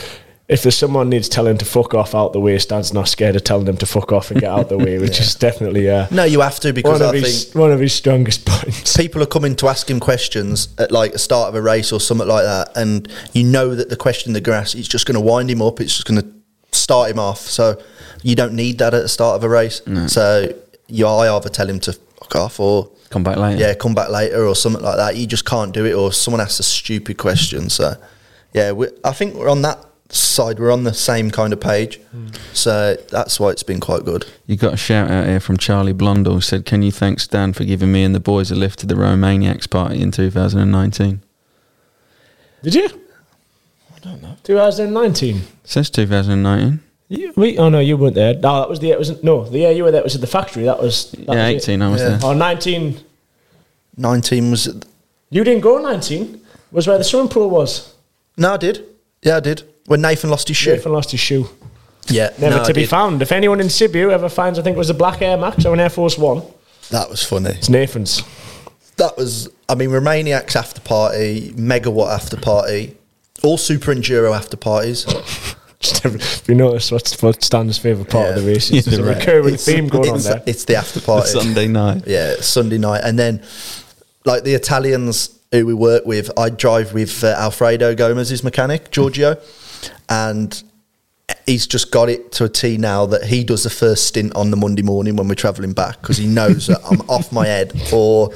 if there's someone needs telling to fuck off out the way, Stan's not scared of telling them to fuck off and get out the way, which is definitely uh, No, you have to because one of I his one of his strongest points. people are coming to ask him questions at like the start of a race or something like that, and you know that the question to ask, it's just going to wind him up. It's just going to start him off. So you don't need that at the start of a race. So you I either tell him to fuck off or Come back later. yeah, come back later or something like that. You just can't do it, or someone asks a stupid question. So yeah, we, I think we're on that side. We're on the same kind of page. Hmm. So that's why it's been quite good. You got a shout out here from Charlie Blondell. who Said, "Can you thank Stan for giving me and the boys a lift to the Romaniacs party in 2019?" Did you? I don't know. 2019. Since 2019. You, wait, oh no, you weren't there. No, that was the. It was no, the year you were there was at the factory. That was that Yeah, was it. 18 I was there. Oh, 19. Nineteen was You didn't go 19. Was where the swimming pool was. no, I did. Yeah, I did. When Nathan lost his shoe. Nathan lost his shoe. Yeah, Never no, I to be did. found. If anyone in Sibiu ever finds, I think it was a black Air Max or an Air Force One. That was funny. It's Nathan's. That was, I mean, Romaniacs after party, Megawatt after party, all Super Enduro after parties. Just every, if you notice what's what Stan's favourite part of the race is. There's a recurring It's- theme going on it's- there. It's the after party. Sunday night. Yeah, Sunday night. And then, like the Italians who we work with, I drive with uh, Alfredo Gomez's mechanic, Giorgio, and he's just got it to a T now that he does the first stint on the Monday morning when we're travelling back because he knows that I'm off my head or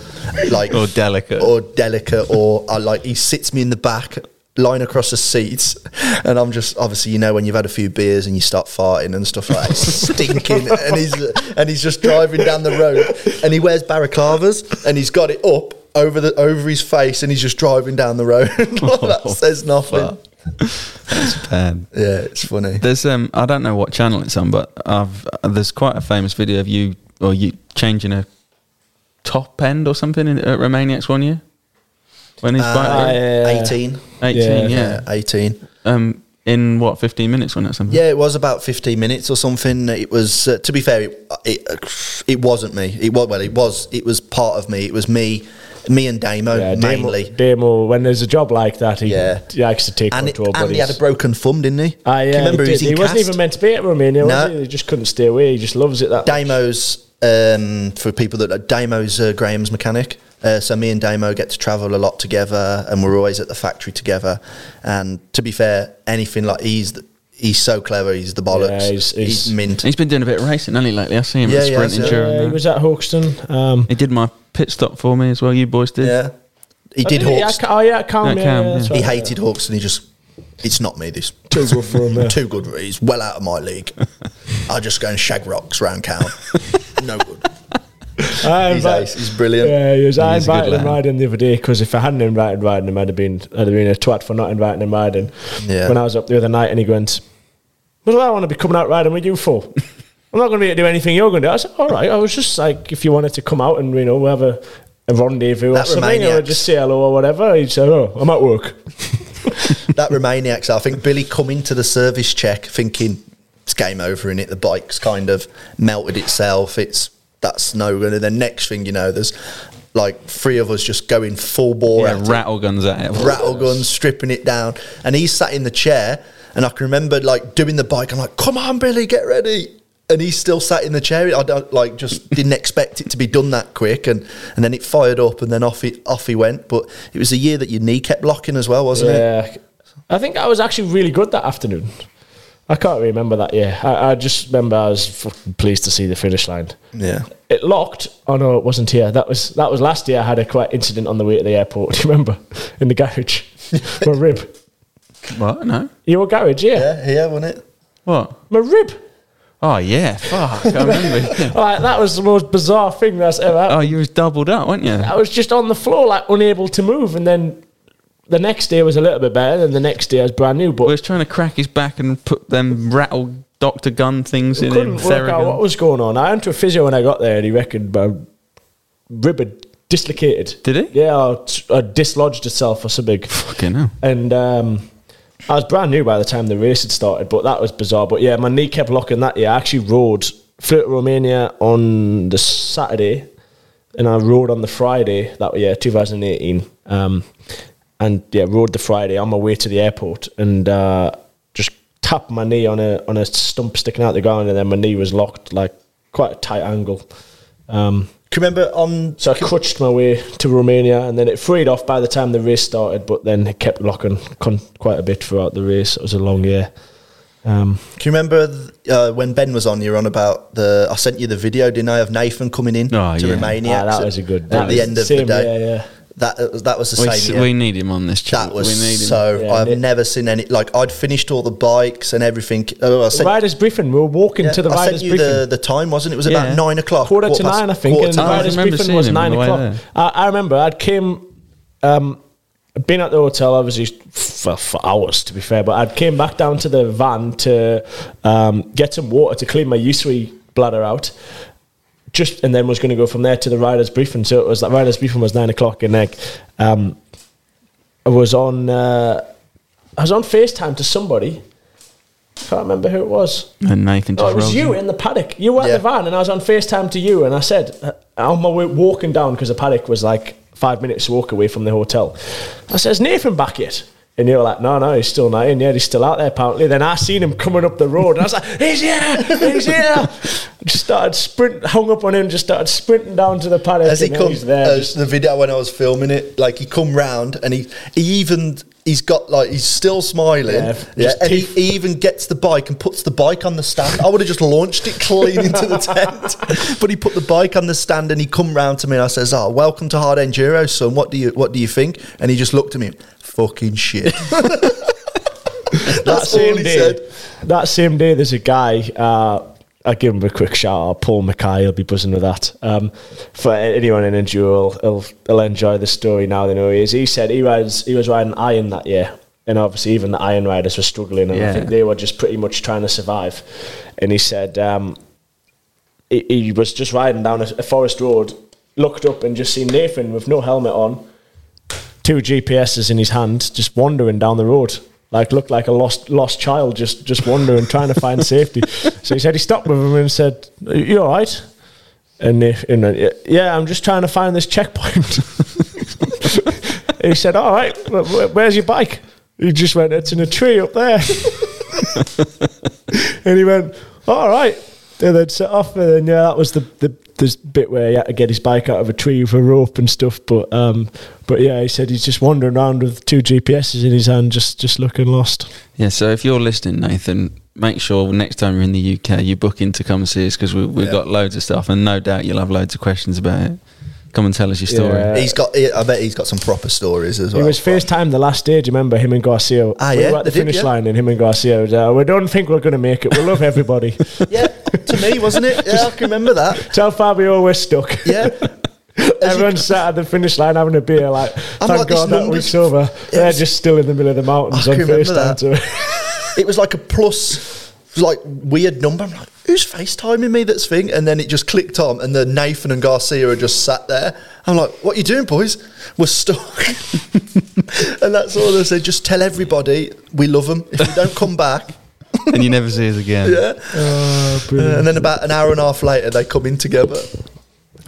like Or delicate. or delicate or I like he sits me in the back lying across the seats and I'm just obviously you know when you've had a few beers and you start farting and stuff like that stinking and he's and he's just driving down the road and he wears balaclavas and he's got it up over the over his face and he's just driving down the road. That says nothing. That's bad. yeah it's funny. There's um, I don't know what channel it's on, but I've uh, there's quite a famous video of you or you changing a top end or something in, at Romaniacs one year when his Uh, bike. yeah. 18 18, yeah. yeah 18 Um, in what 15 minutes when it something? Yeah, it was about 15 minutes or something. It was, uh, to be fair, it, it it wasn't me. It was well, it was it was part of me. It was me, me and Damo Yeah, mainly. Damo, Damo, when there's a job like that, he, Yeah. he likes to take and, it, control. and he had a broken thumb, didn't he? Ah, yeah, Can you remember he, he he wasn't even meant to be at Romania, No. was he? He just couldn't stay away. He just loves it that much. Damo's um, for people that know, Damo's uh, Graham's mechanic. Uh, so me and Damo get to travel a lot together, and we're always at the factory together. And to be fair, anything like he's the, he's so clever. He's the bollocks. Yeah, he's, he's- he's- mint. He's been doing a bit of racing, hasn't he, lately? I see him Yeah, at he Sprint yeah. Enduro. Yeah, he was at Hawkstone. Um, He did my pit stop for me as well. You boys did. yeah, he did oh, yeah, Hawks. Oh, yeah, Calm. Yeah, Yeah, yeah, yeah. He hated Hawks, and he just. It's not me. This Too good for him, yeah. Too good. He's well out of my league. I just go and shag rocks round town. no good. I He's invite- ace. He's brilliant. Yeah, he was, I He's invited him riding the other day because if I hadn't invited riding him, I'd have been I'd have been a twat for not inviting him riding. Yeah. When I was up the other night, and he went, "What do I want to be coming out riding with you for? I'm not going to be able to do anything you're going to do." I said, "All right." I was just like, if you wanted to come out and you know we have a, a rendezvous or That something, or just say hello or whatever. He said, "Oh, I'm at work." that Romaniacs, I think Billy coming to the service check thinking it's game over in it. The bike's kind of melted itself. It's that's no good. And then next thing you know, there's like three of us just going full bore Yeah, at it. rattle guns at it. rattle guns, stripping it down. And he sat in the chair, and I can remember like doing the bike. I'm like, "Come on, Billy, get ready." And he still sat in the chair. I don't like just didn't expect it to be done that quick, and, and then it fired up, and then off he off he went. But it was a year that your knee kept locking as well, wasn't it? yeah, I think I was actually really good that afternoon. I can't remember that year. I, I just remember I was fucking pleased to see the finish line. Yeah. It locked. Oh no, it wasn't here. That was that was last year. I had a quite incident on the way to the airport. Do you remember? In the garage, my rib. What? No. Your garage, yeah. Yeah, here, wasn't it? What? My rib. Oh yeah. Fuck. I remember. Like that was the most bizarre thing that's ever oh, happened. oh, you was doubled up, weren't you? I was just on the floor, like unable to move, and then the next day was a little bit better. Then the next day I was brand new, but We was trying to crack his back and put them rattle Doctor Gun things in him. couldn't work out what was going on. I went to a physio when I got there, and he reckoned my rib had dislocated. Did it? Yeah, or, or dislodged itself or something. Fucking hell. And um, I was brand new by the time the race had started, but that was bizarre. But yeah, my knee kept locking that year. I actually rode flew to Romania on the Saturday, and I rode on the Friday that year, 2018. Um, and yeah, rode the Friday on my way to the airport, and uh, just tapped my knee on a on a stump sticking out the ground, and then my knee was locked like quite a tight angle. Um, Can you remember on? so I crutched my way to Romania, and then it freed off by the time the race started. But then it kept locking con- quite a bit throughout the race. It was a long year. Um, Can you remember th- uh, when Ben was on? You were on about the. I sent you the video, didn't I, of Nathan coming in Oh, to yeah. Romania? ah, that was a good. at the end of the day. yeah, yeah. That uh, that was the We, same. s- year. we need him on this chat. that was we need him. so. Yeah, I've Nick- never seen any. Like I'd finished all the bikes and everything. Oh, I sent, Riders briefing. We were walking yeah, to the I riders sent you briefing. the, the time, wasn't it? It was Yeah. about nine o'clock. quarter to past- nine, I think, quarter and to the nine. Riders remember briefing was nine o'clock. there. I, I remember I'd came, um, I'd been at the hotel obviously for, for hours to be fair, but I'd came back down to the van to um, get some water to clean my USWE bladder out. Just and then was going to go from there to the riders briefing. So it was that riders briefing was nine o'clock, and like um, I was on, uh, I was on Facetime to somebody. Can't remember who it was. And Nathan No, just it was you in. in the paddock. You were at Yeah. the van, and I was on FaceTime to you, and I said, uh, on my way walking down, because the paddock was like five minutes walk away from the hotel. I says, Nathan back yet? And you were like, no, no, he's still not in yet. He's still out there, apparently. Then I seen him coming up the road, and I was like, he's here, he's here. Just started sprint, hung up on him, just started sprinting down to the paddock. As he comes there. uh, the video when I was filming it, like he come round and he he even he's got like he's still smiling, Yeah, yeah, and he, he even gets the bike and puts the bike on the stand. I would have just launched it clean into the tent, but he put the bike on the stand and he come round to me and I says, "Oh, welcome to hard enduro, son. What do you what do you think?" And he just looked at me, fucking shit. that same day, said. that same day, there's a guy. Uh, I'll give him a quick shout out. Paul Mackay he'll be buzzing with that. Um, for anyone in enduro, he'll, he'll enjoy the story now they know he is. He said he rides, he was riding iron that year, and obviously even the iron riders were struggling, and Yeah. I think they were just pretty much trying to survive. And he said um, he, he was just riding down a, a forest road, looked up and just seen Nathan with no helmet on, two GPSs in his hand, just wandering down the road. Like looked like a lost lost child, just just wandering, trying to find safety. So he said he stopped with him and said, "Are "You all right?" And, they, and yeah, I'm just trying to find this checkpoint. he said, "All right, wh- wh- where's your bike?" He just went, "It's in a tree up there." and he went, "All right." And then set off, and then yeah, that was the the this bit where he had to get his bike out of a tree with a rope and stuff. But um, but yeah, he said he's just wandering around with two GPSs in his hand, just just looking lost. Yeah, so if you're listening, Nathan, make sure next time you're in the UK, you book in to come see us because we, we've Yeah. got loads of stuff, and no doubt you'll have loads of questions about it. Come and tell us your story. Yeah. He's got. I bet he's got some proper stories as well. He was FaceTime the last day. Do you remember him and Garcia? Ah, we yeah, were at the they did, finish yeah. line, and him and Garcia. Was, uh, we don't think we're going to make it. We love everybody. yeah, to me, wasn't it? Yeah, I can remember that. Tell Fabio we're stuck. Yeah. Everyone's sat at the finish line having a beer. Like, I'm thank like, God that week's over. They're just still in the middle of the mountains on FaceTime. To it was like a plus, like weird number. I'm like, who's FaceTiming me? That's thing, and then it just clicked on, and then Nathan and Garcia are just sat there. I'm like, what are you doing, boys? We're stuck, and that's all they said. Just tell everybody we love them. If you don't come back, and you never see us again. yeah. Oh, Uh, and then about an hour and a half later, they come in together.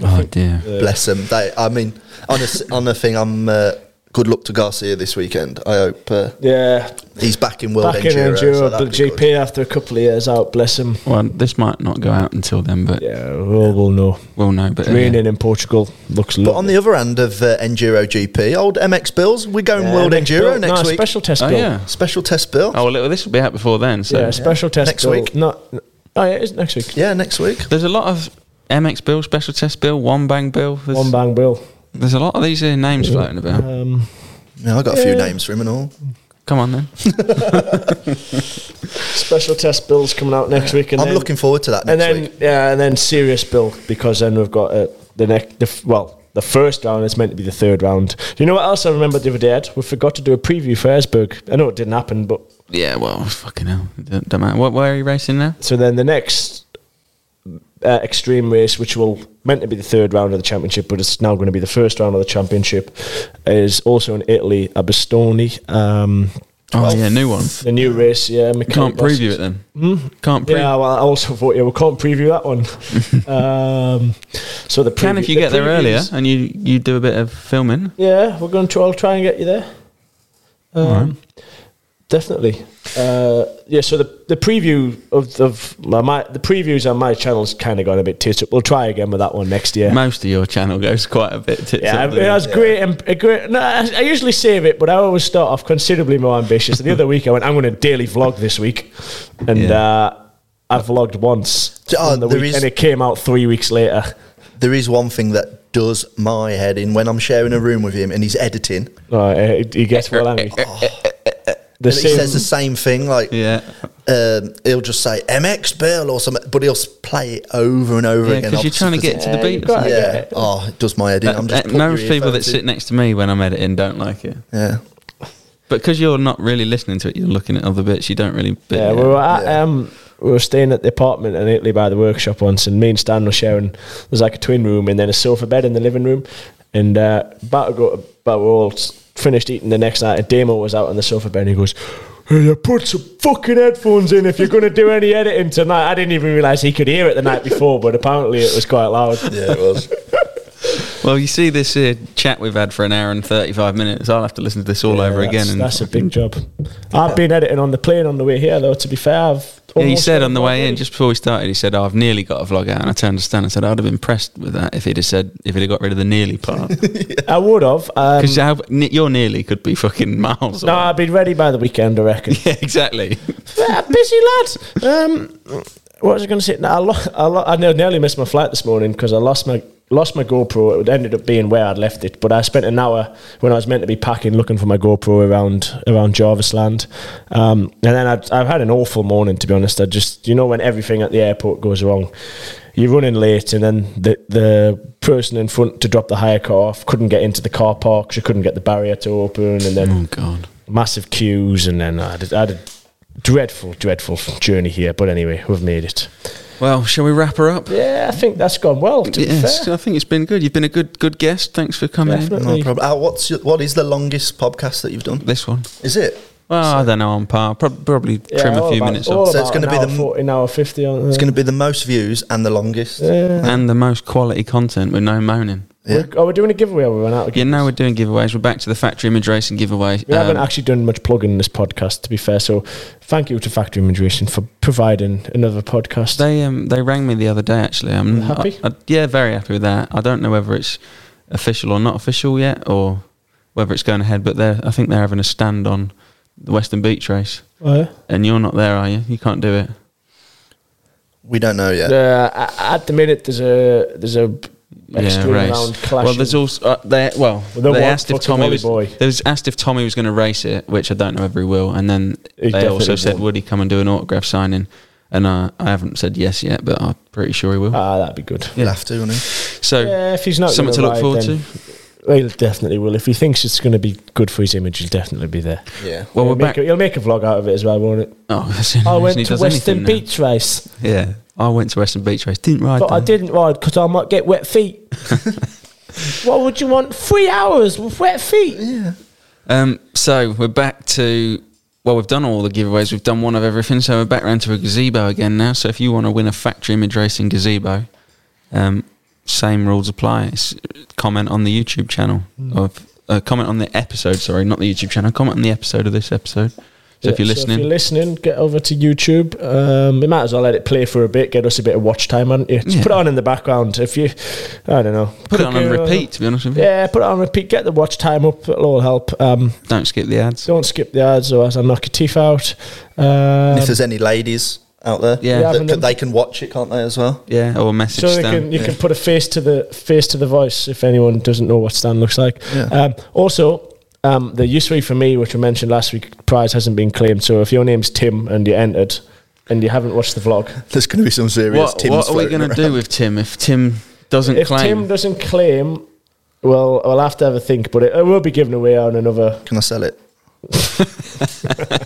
Oh dear. Bless them. They, I mean, on a, s- on a thing, I'm. Uh, good luck to Garcia this weekend. I hope uh, Yeah, he's back in World back in Enduro. Enduro, so but GP good. after a couple of years out, bless him. Well, this might not go out until then, but Yeah, we'll, we'll know. we'll know. But uh, Raining in Portugal looks But lovely. on the other end of uh, Enduro GP, old MX Bills, we're going Yeah, World next Enduro bill- next no, week. special test Oh, bill. yeah. Special test bill. oh, well, this will be out before then. So yeah, special test Next bill. week. Not, oh, yeah, it is next week. Yeah, next week. there's a lot of MX Bill, Special Test Bill, One Bang Bill. There's, One bang bill. There's a lot of these here names floating about. Um, Yeah, I got a few Yeah. names for him and all. Come on then. special test bills coming out next week, and I'm then, looking forward to that and then week. yeah, and then serious bill because then we've got uh, the next. The, f- well, the first round is meant to be the third round. Do you know what else I remember the other day? Ed? We forgot to do a preview for Erzberg. I know it didn't happen, but Yeah, well, fucking hell. Don't, don't matter. What, where are you racing now? so then the next uh, extreme race, which will meant to be the third round of the championship, but it's now going to be the first round of the championship, is also in Italy, Abestone. Um, Oh, yeah, new one. the new race, yeah. Can't preview it then. Can't preview. Yeah, well, I also thought, yeah, we can't preview that one. um, so the Can if you the get there earlier and you, you do a bit of filming. Yeah, we're going to try, I'll try and get you there. Um, Definitely. Uh, yeah, so the, the preview of, of my, my the previews on my channel's kind of gone a bit tits up. We'll try again with that one next year. Most of your channel goes quite a bit. Tits yeah, up it there. was great. And a great. No, I, I usually save it, but I always start off considerably more ambitious. the other week, I went, I'm going to daily vlog this week, and Yeah. uh, I vlogged once Oh, on the there week, is- and it came out three weeks later. There is one thing that does my head in when I'm sharing a room with him and he's editing. Oh, he he gets well angry. The and he says the same thing, like Yeah. um, he'll just say MX Bill or something, but he'll s- play it over and over Yeah, again. 'cause you're trying to get to the 'cause beat it- or. Yeah, oh, it does my head in. I'm just Uh, most people that earphones sit next to me when I'm editing don't like it. Yeah. But because you're not really listening to it, you're looking at other bits. You don't really. But Yeah, we were at, um, we were staying at the apartment in Italy by the workshop once, and me and Stan were sharing. There's like a twin room and then a sofa bed in the living room, and uh, about to go, but we are all s- finished eating the next night. And Damo was out on the sofa bed, and he goes. Hey, you put some fucking headphones in if you're going to do any editing tonight. I didn't even realise he could hear it the night before, but apparently it was quite loud. Yeah, it was. Well, you see this uh, chat we've had for an hour and 35 minutes. I'll have to listen to this all Yeah, over again. that's- And that's a big job. I've been editing on the plane on the way here, though. To be fair, I've Yeah, he said on the way in, just before we started, he said, oh, I've nearly got a vlog out. And I turned to Stan and said, I'd have been impressed with that if he'd have said, if he'd have got rid of the nearly part. I would have. Um, Because your nearly could be fucking miles no, away. I'd be ready by the weekend, I reckon. Yeah, exactly. Yeah, busy lad. Um, what was I going to say? No, I, lo- I, lo- I nearly missed my flight this morning because I lost my lost my GoPro. It ended up being where I'd left it, but I spent an hour when I was meant to be packing looking for my GoPro around around Jarvis Land. Um, and then I'd, I've had an awful morning to be honest. I just you know when everything at the airport goes wrong. You're running late, and then the the person in front to drop the hire car off couldn't get into the car park. She couldn't get the barrier to open, and then Oh, God. massive queues, and then I had, I had a dreadful, dreadful journey here. But anyway, we've made it. Well, shall we wrap her up? Yeah, I think that's gone well. To Yes, be fair, I think it's been good. You've been a good good guest. Thanks for coming Definitely. No problem. Al, what's your, what is the longest podcast that you've done? This one. Is it? Well, I don't know on par. Prob- Probably Yeah, trim a few about- minutes off. So it's gonna be the- 40, hour fifty. On, It's going to be the most views and the longest. Yeah. And the most quality content with no moaning. Yeah. Oh, we're doing a giveaway. or We went out. of Yeah, giveaways? now we're doing giveaways. We're back to the factory image racing giveaway. We haven't Um, actually done much plugging in this podcast, to be fair. So, thank you to Factory Image Racing for providing another podcast. They um they rang me the other day. Actually, I'm Happy? I, I- yeah, very happy with that. I don't know whether it's official or not official yet, or whether it's going ahead. But they are I think they're having a stand on the Weston Beach race, Oh, yeah? and you're not there, are you? You can't do it. We don't know yet. Uh, at the minute, there's a there's a extreme race. round. Well, there's also uh, they well Well, they asked if Tommy was boy. they was asked if Tommy was going to race it, which I don't know if he will, and then He they also said won't. would he come and do an autograph signing, and uh, I haven't said yes yet, but I'm pretty sure he will. ah, that'd be good. He'll have to, won't he? so Yeah, if he's not something to gonna look ride, forward then- to. Well, he definitely will. If he thinks it's going to be good for his image, he'll definitely be there. Yeah. Well, he'll, we're make back. a, he'll make a vlog out of it as well, won't it? Oh, I went to Weston anything now. Beach race, Yeah, I went to Weston Beach race. Didn't ride. but I didn't ride because I might get wet feet. what would you want? Three hours with wet feet? Yeah. Um, so we're back to well, we've done all the giveaways. We've done one of everything. So we're back round to a gazebo again now. So if you want to win a factory image racing gazebo, um, same rules apply. It's, comment on the YouTube channel Hmm. of uh, comment on the episode. Sorry, not the YouTube channel. Comment on the episode of this episode. So if you're listening, if you're listening, get over to YouTube. Um, we might as well let it play for a bit, get us a bit of watch time on it. Just Yeah. put it on in the background. If you, I don't know, put it on cooking on or- repeat. To be honest with you, Yeah, put it on repeat. Get the watch time up. It'll all help. Um, don't skip the ads. don't skip the ads, or else I'll knock your teeth out. Um, if there's any ladies out there, Yeah. Yeah, that having can- them- they can watch it, can't they, as well? Yeah, or message so they Stan. can, you Yeah. can put a face to the face to the voice if anyone doesn't know what Stan looks like. Yeah. Um, also, um, the U3 for me, which I mentioned last week, prize hasn't been claimed. So if your name's Tim and you entered and you haven't watched the vlog, There's going to be some serious what, Tims what are we going to do with Tim if Tim doesn't claim if claim? Tim doesn't claim, well, I'll have to have a think. But it, it will be given away on another. Can I sell it?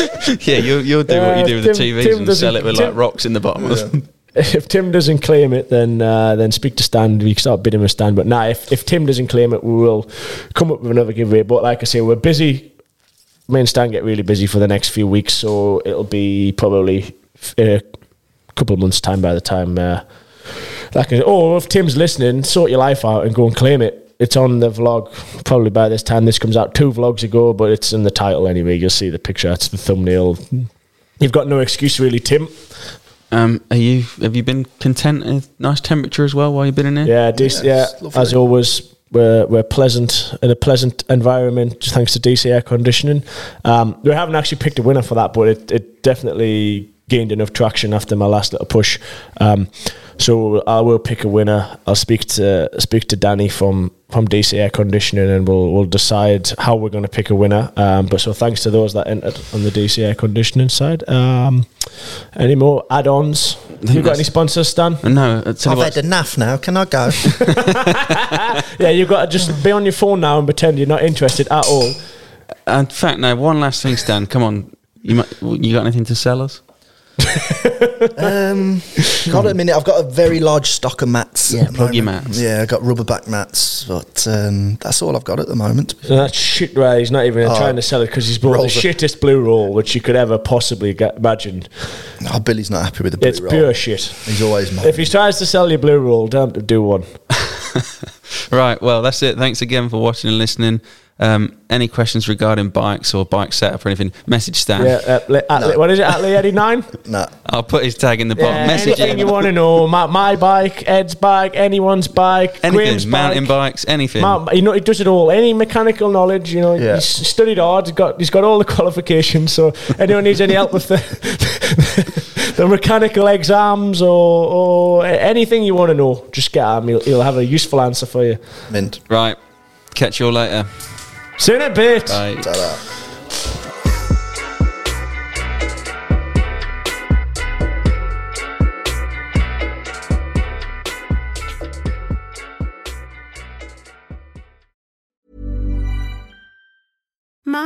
yeah, you'll, you'll do what you Uh, do with the Tim- TVs Tim and sell it with Tim- like rocks in the bottom. or something. If Tim doesn't claim it, then uh, then speak to Stan. We can start bidding with Stan. But now, if, if Tim doesn't claim it, we will come up with another giveaway. But like I say, we're busy. Me and Stan get really busy for the next few weeks, so it'll be probably a couple of months' time by the time. Uh, like, I- oh, if Tim's listening, sort your life out and go and claim it. It's on the vlog probably by this time. This comes out two vlogs ago, but it's in the title anyway. You'll see the picture. That's the thumbnail. You've got no excuse, really, Tim. Um, are you? Have you been content? with nice temperature as well while you've been in there. Yeah, dec- yeah. as always, we're we're pleasant in a pleasant environment thanks to DC air conditioning. Um, we haven't actually picked a winner for that, but it, it definitely gained enough traction after my last little push. Um, so I will pick a winner. I'll speak to speak to Danny from from DC Air Conditioning, and we'll we'll decide how we're going to pick a winner. Um, but so thanks to those that entered on the DC Air Conditioning side. Um, any more add-ons? You got any sponsors, Stan? No, I tell I've had enough now. Can I go? yeah, you've got to just be on your phone now and pretend you're not interested at all. in fact, no. One last thing, Stan. Come on. You might, you got anything to sell us? um, got a minute. I've got a very large stock of mats. Yeah, at the plug your mats. Yeah, I got rubber back mats, but um, that's all I've got at the moment. So that's shit, right? He's not even Oh, trying to sell it because he's bought the rolls it. shittest blue roll which you could ever possibly get, imagine. Oh, Billy's not happy with the blue It's roll. pure shit. He's always mad. If he tries to sell you blue roll, don't do one. Right. Well, that's it. Thanks again for watching and listening. Um, any questions regarding bikes or bike setup or anything? Message Stan. Yeah, uh, Le- at Le- what is it? At Lee Eddie Nine? No. I'll put his tag in the bottom. Yeah, Message anything him. you want to know? My, my bike, Ed's bike, anyone's bike, Graham's Anything. Mountain bike. bikes. Anything. Ma- you know, he does it all. Any mechanical knowledge, you know, Yeah. he's studied hard. He's got he's got all the qualifications. So anyone needs any help with the the mechanical exams or or anything you want to know, just get him. He'll, he'll have a useful answer for you. Mint. Right. Catch you all later. See you in a bit. Bye. Ta-da.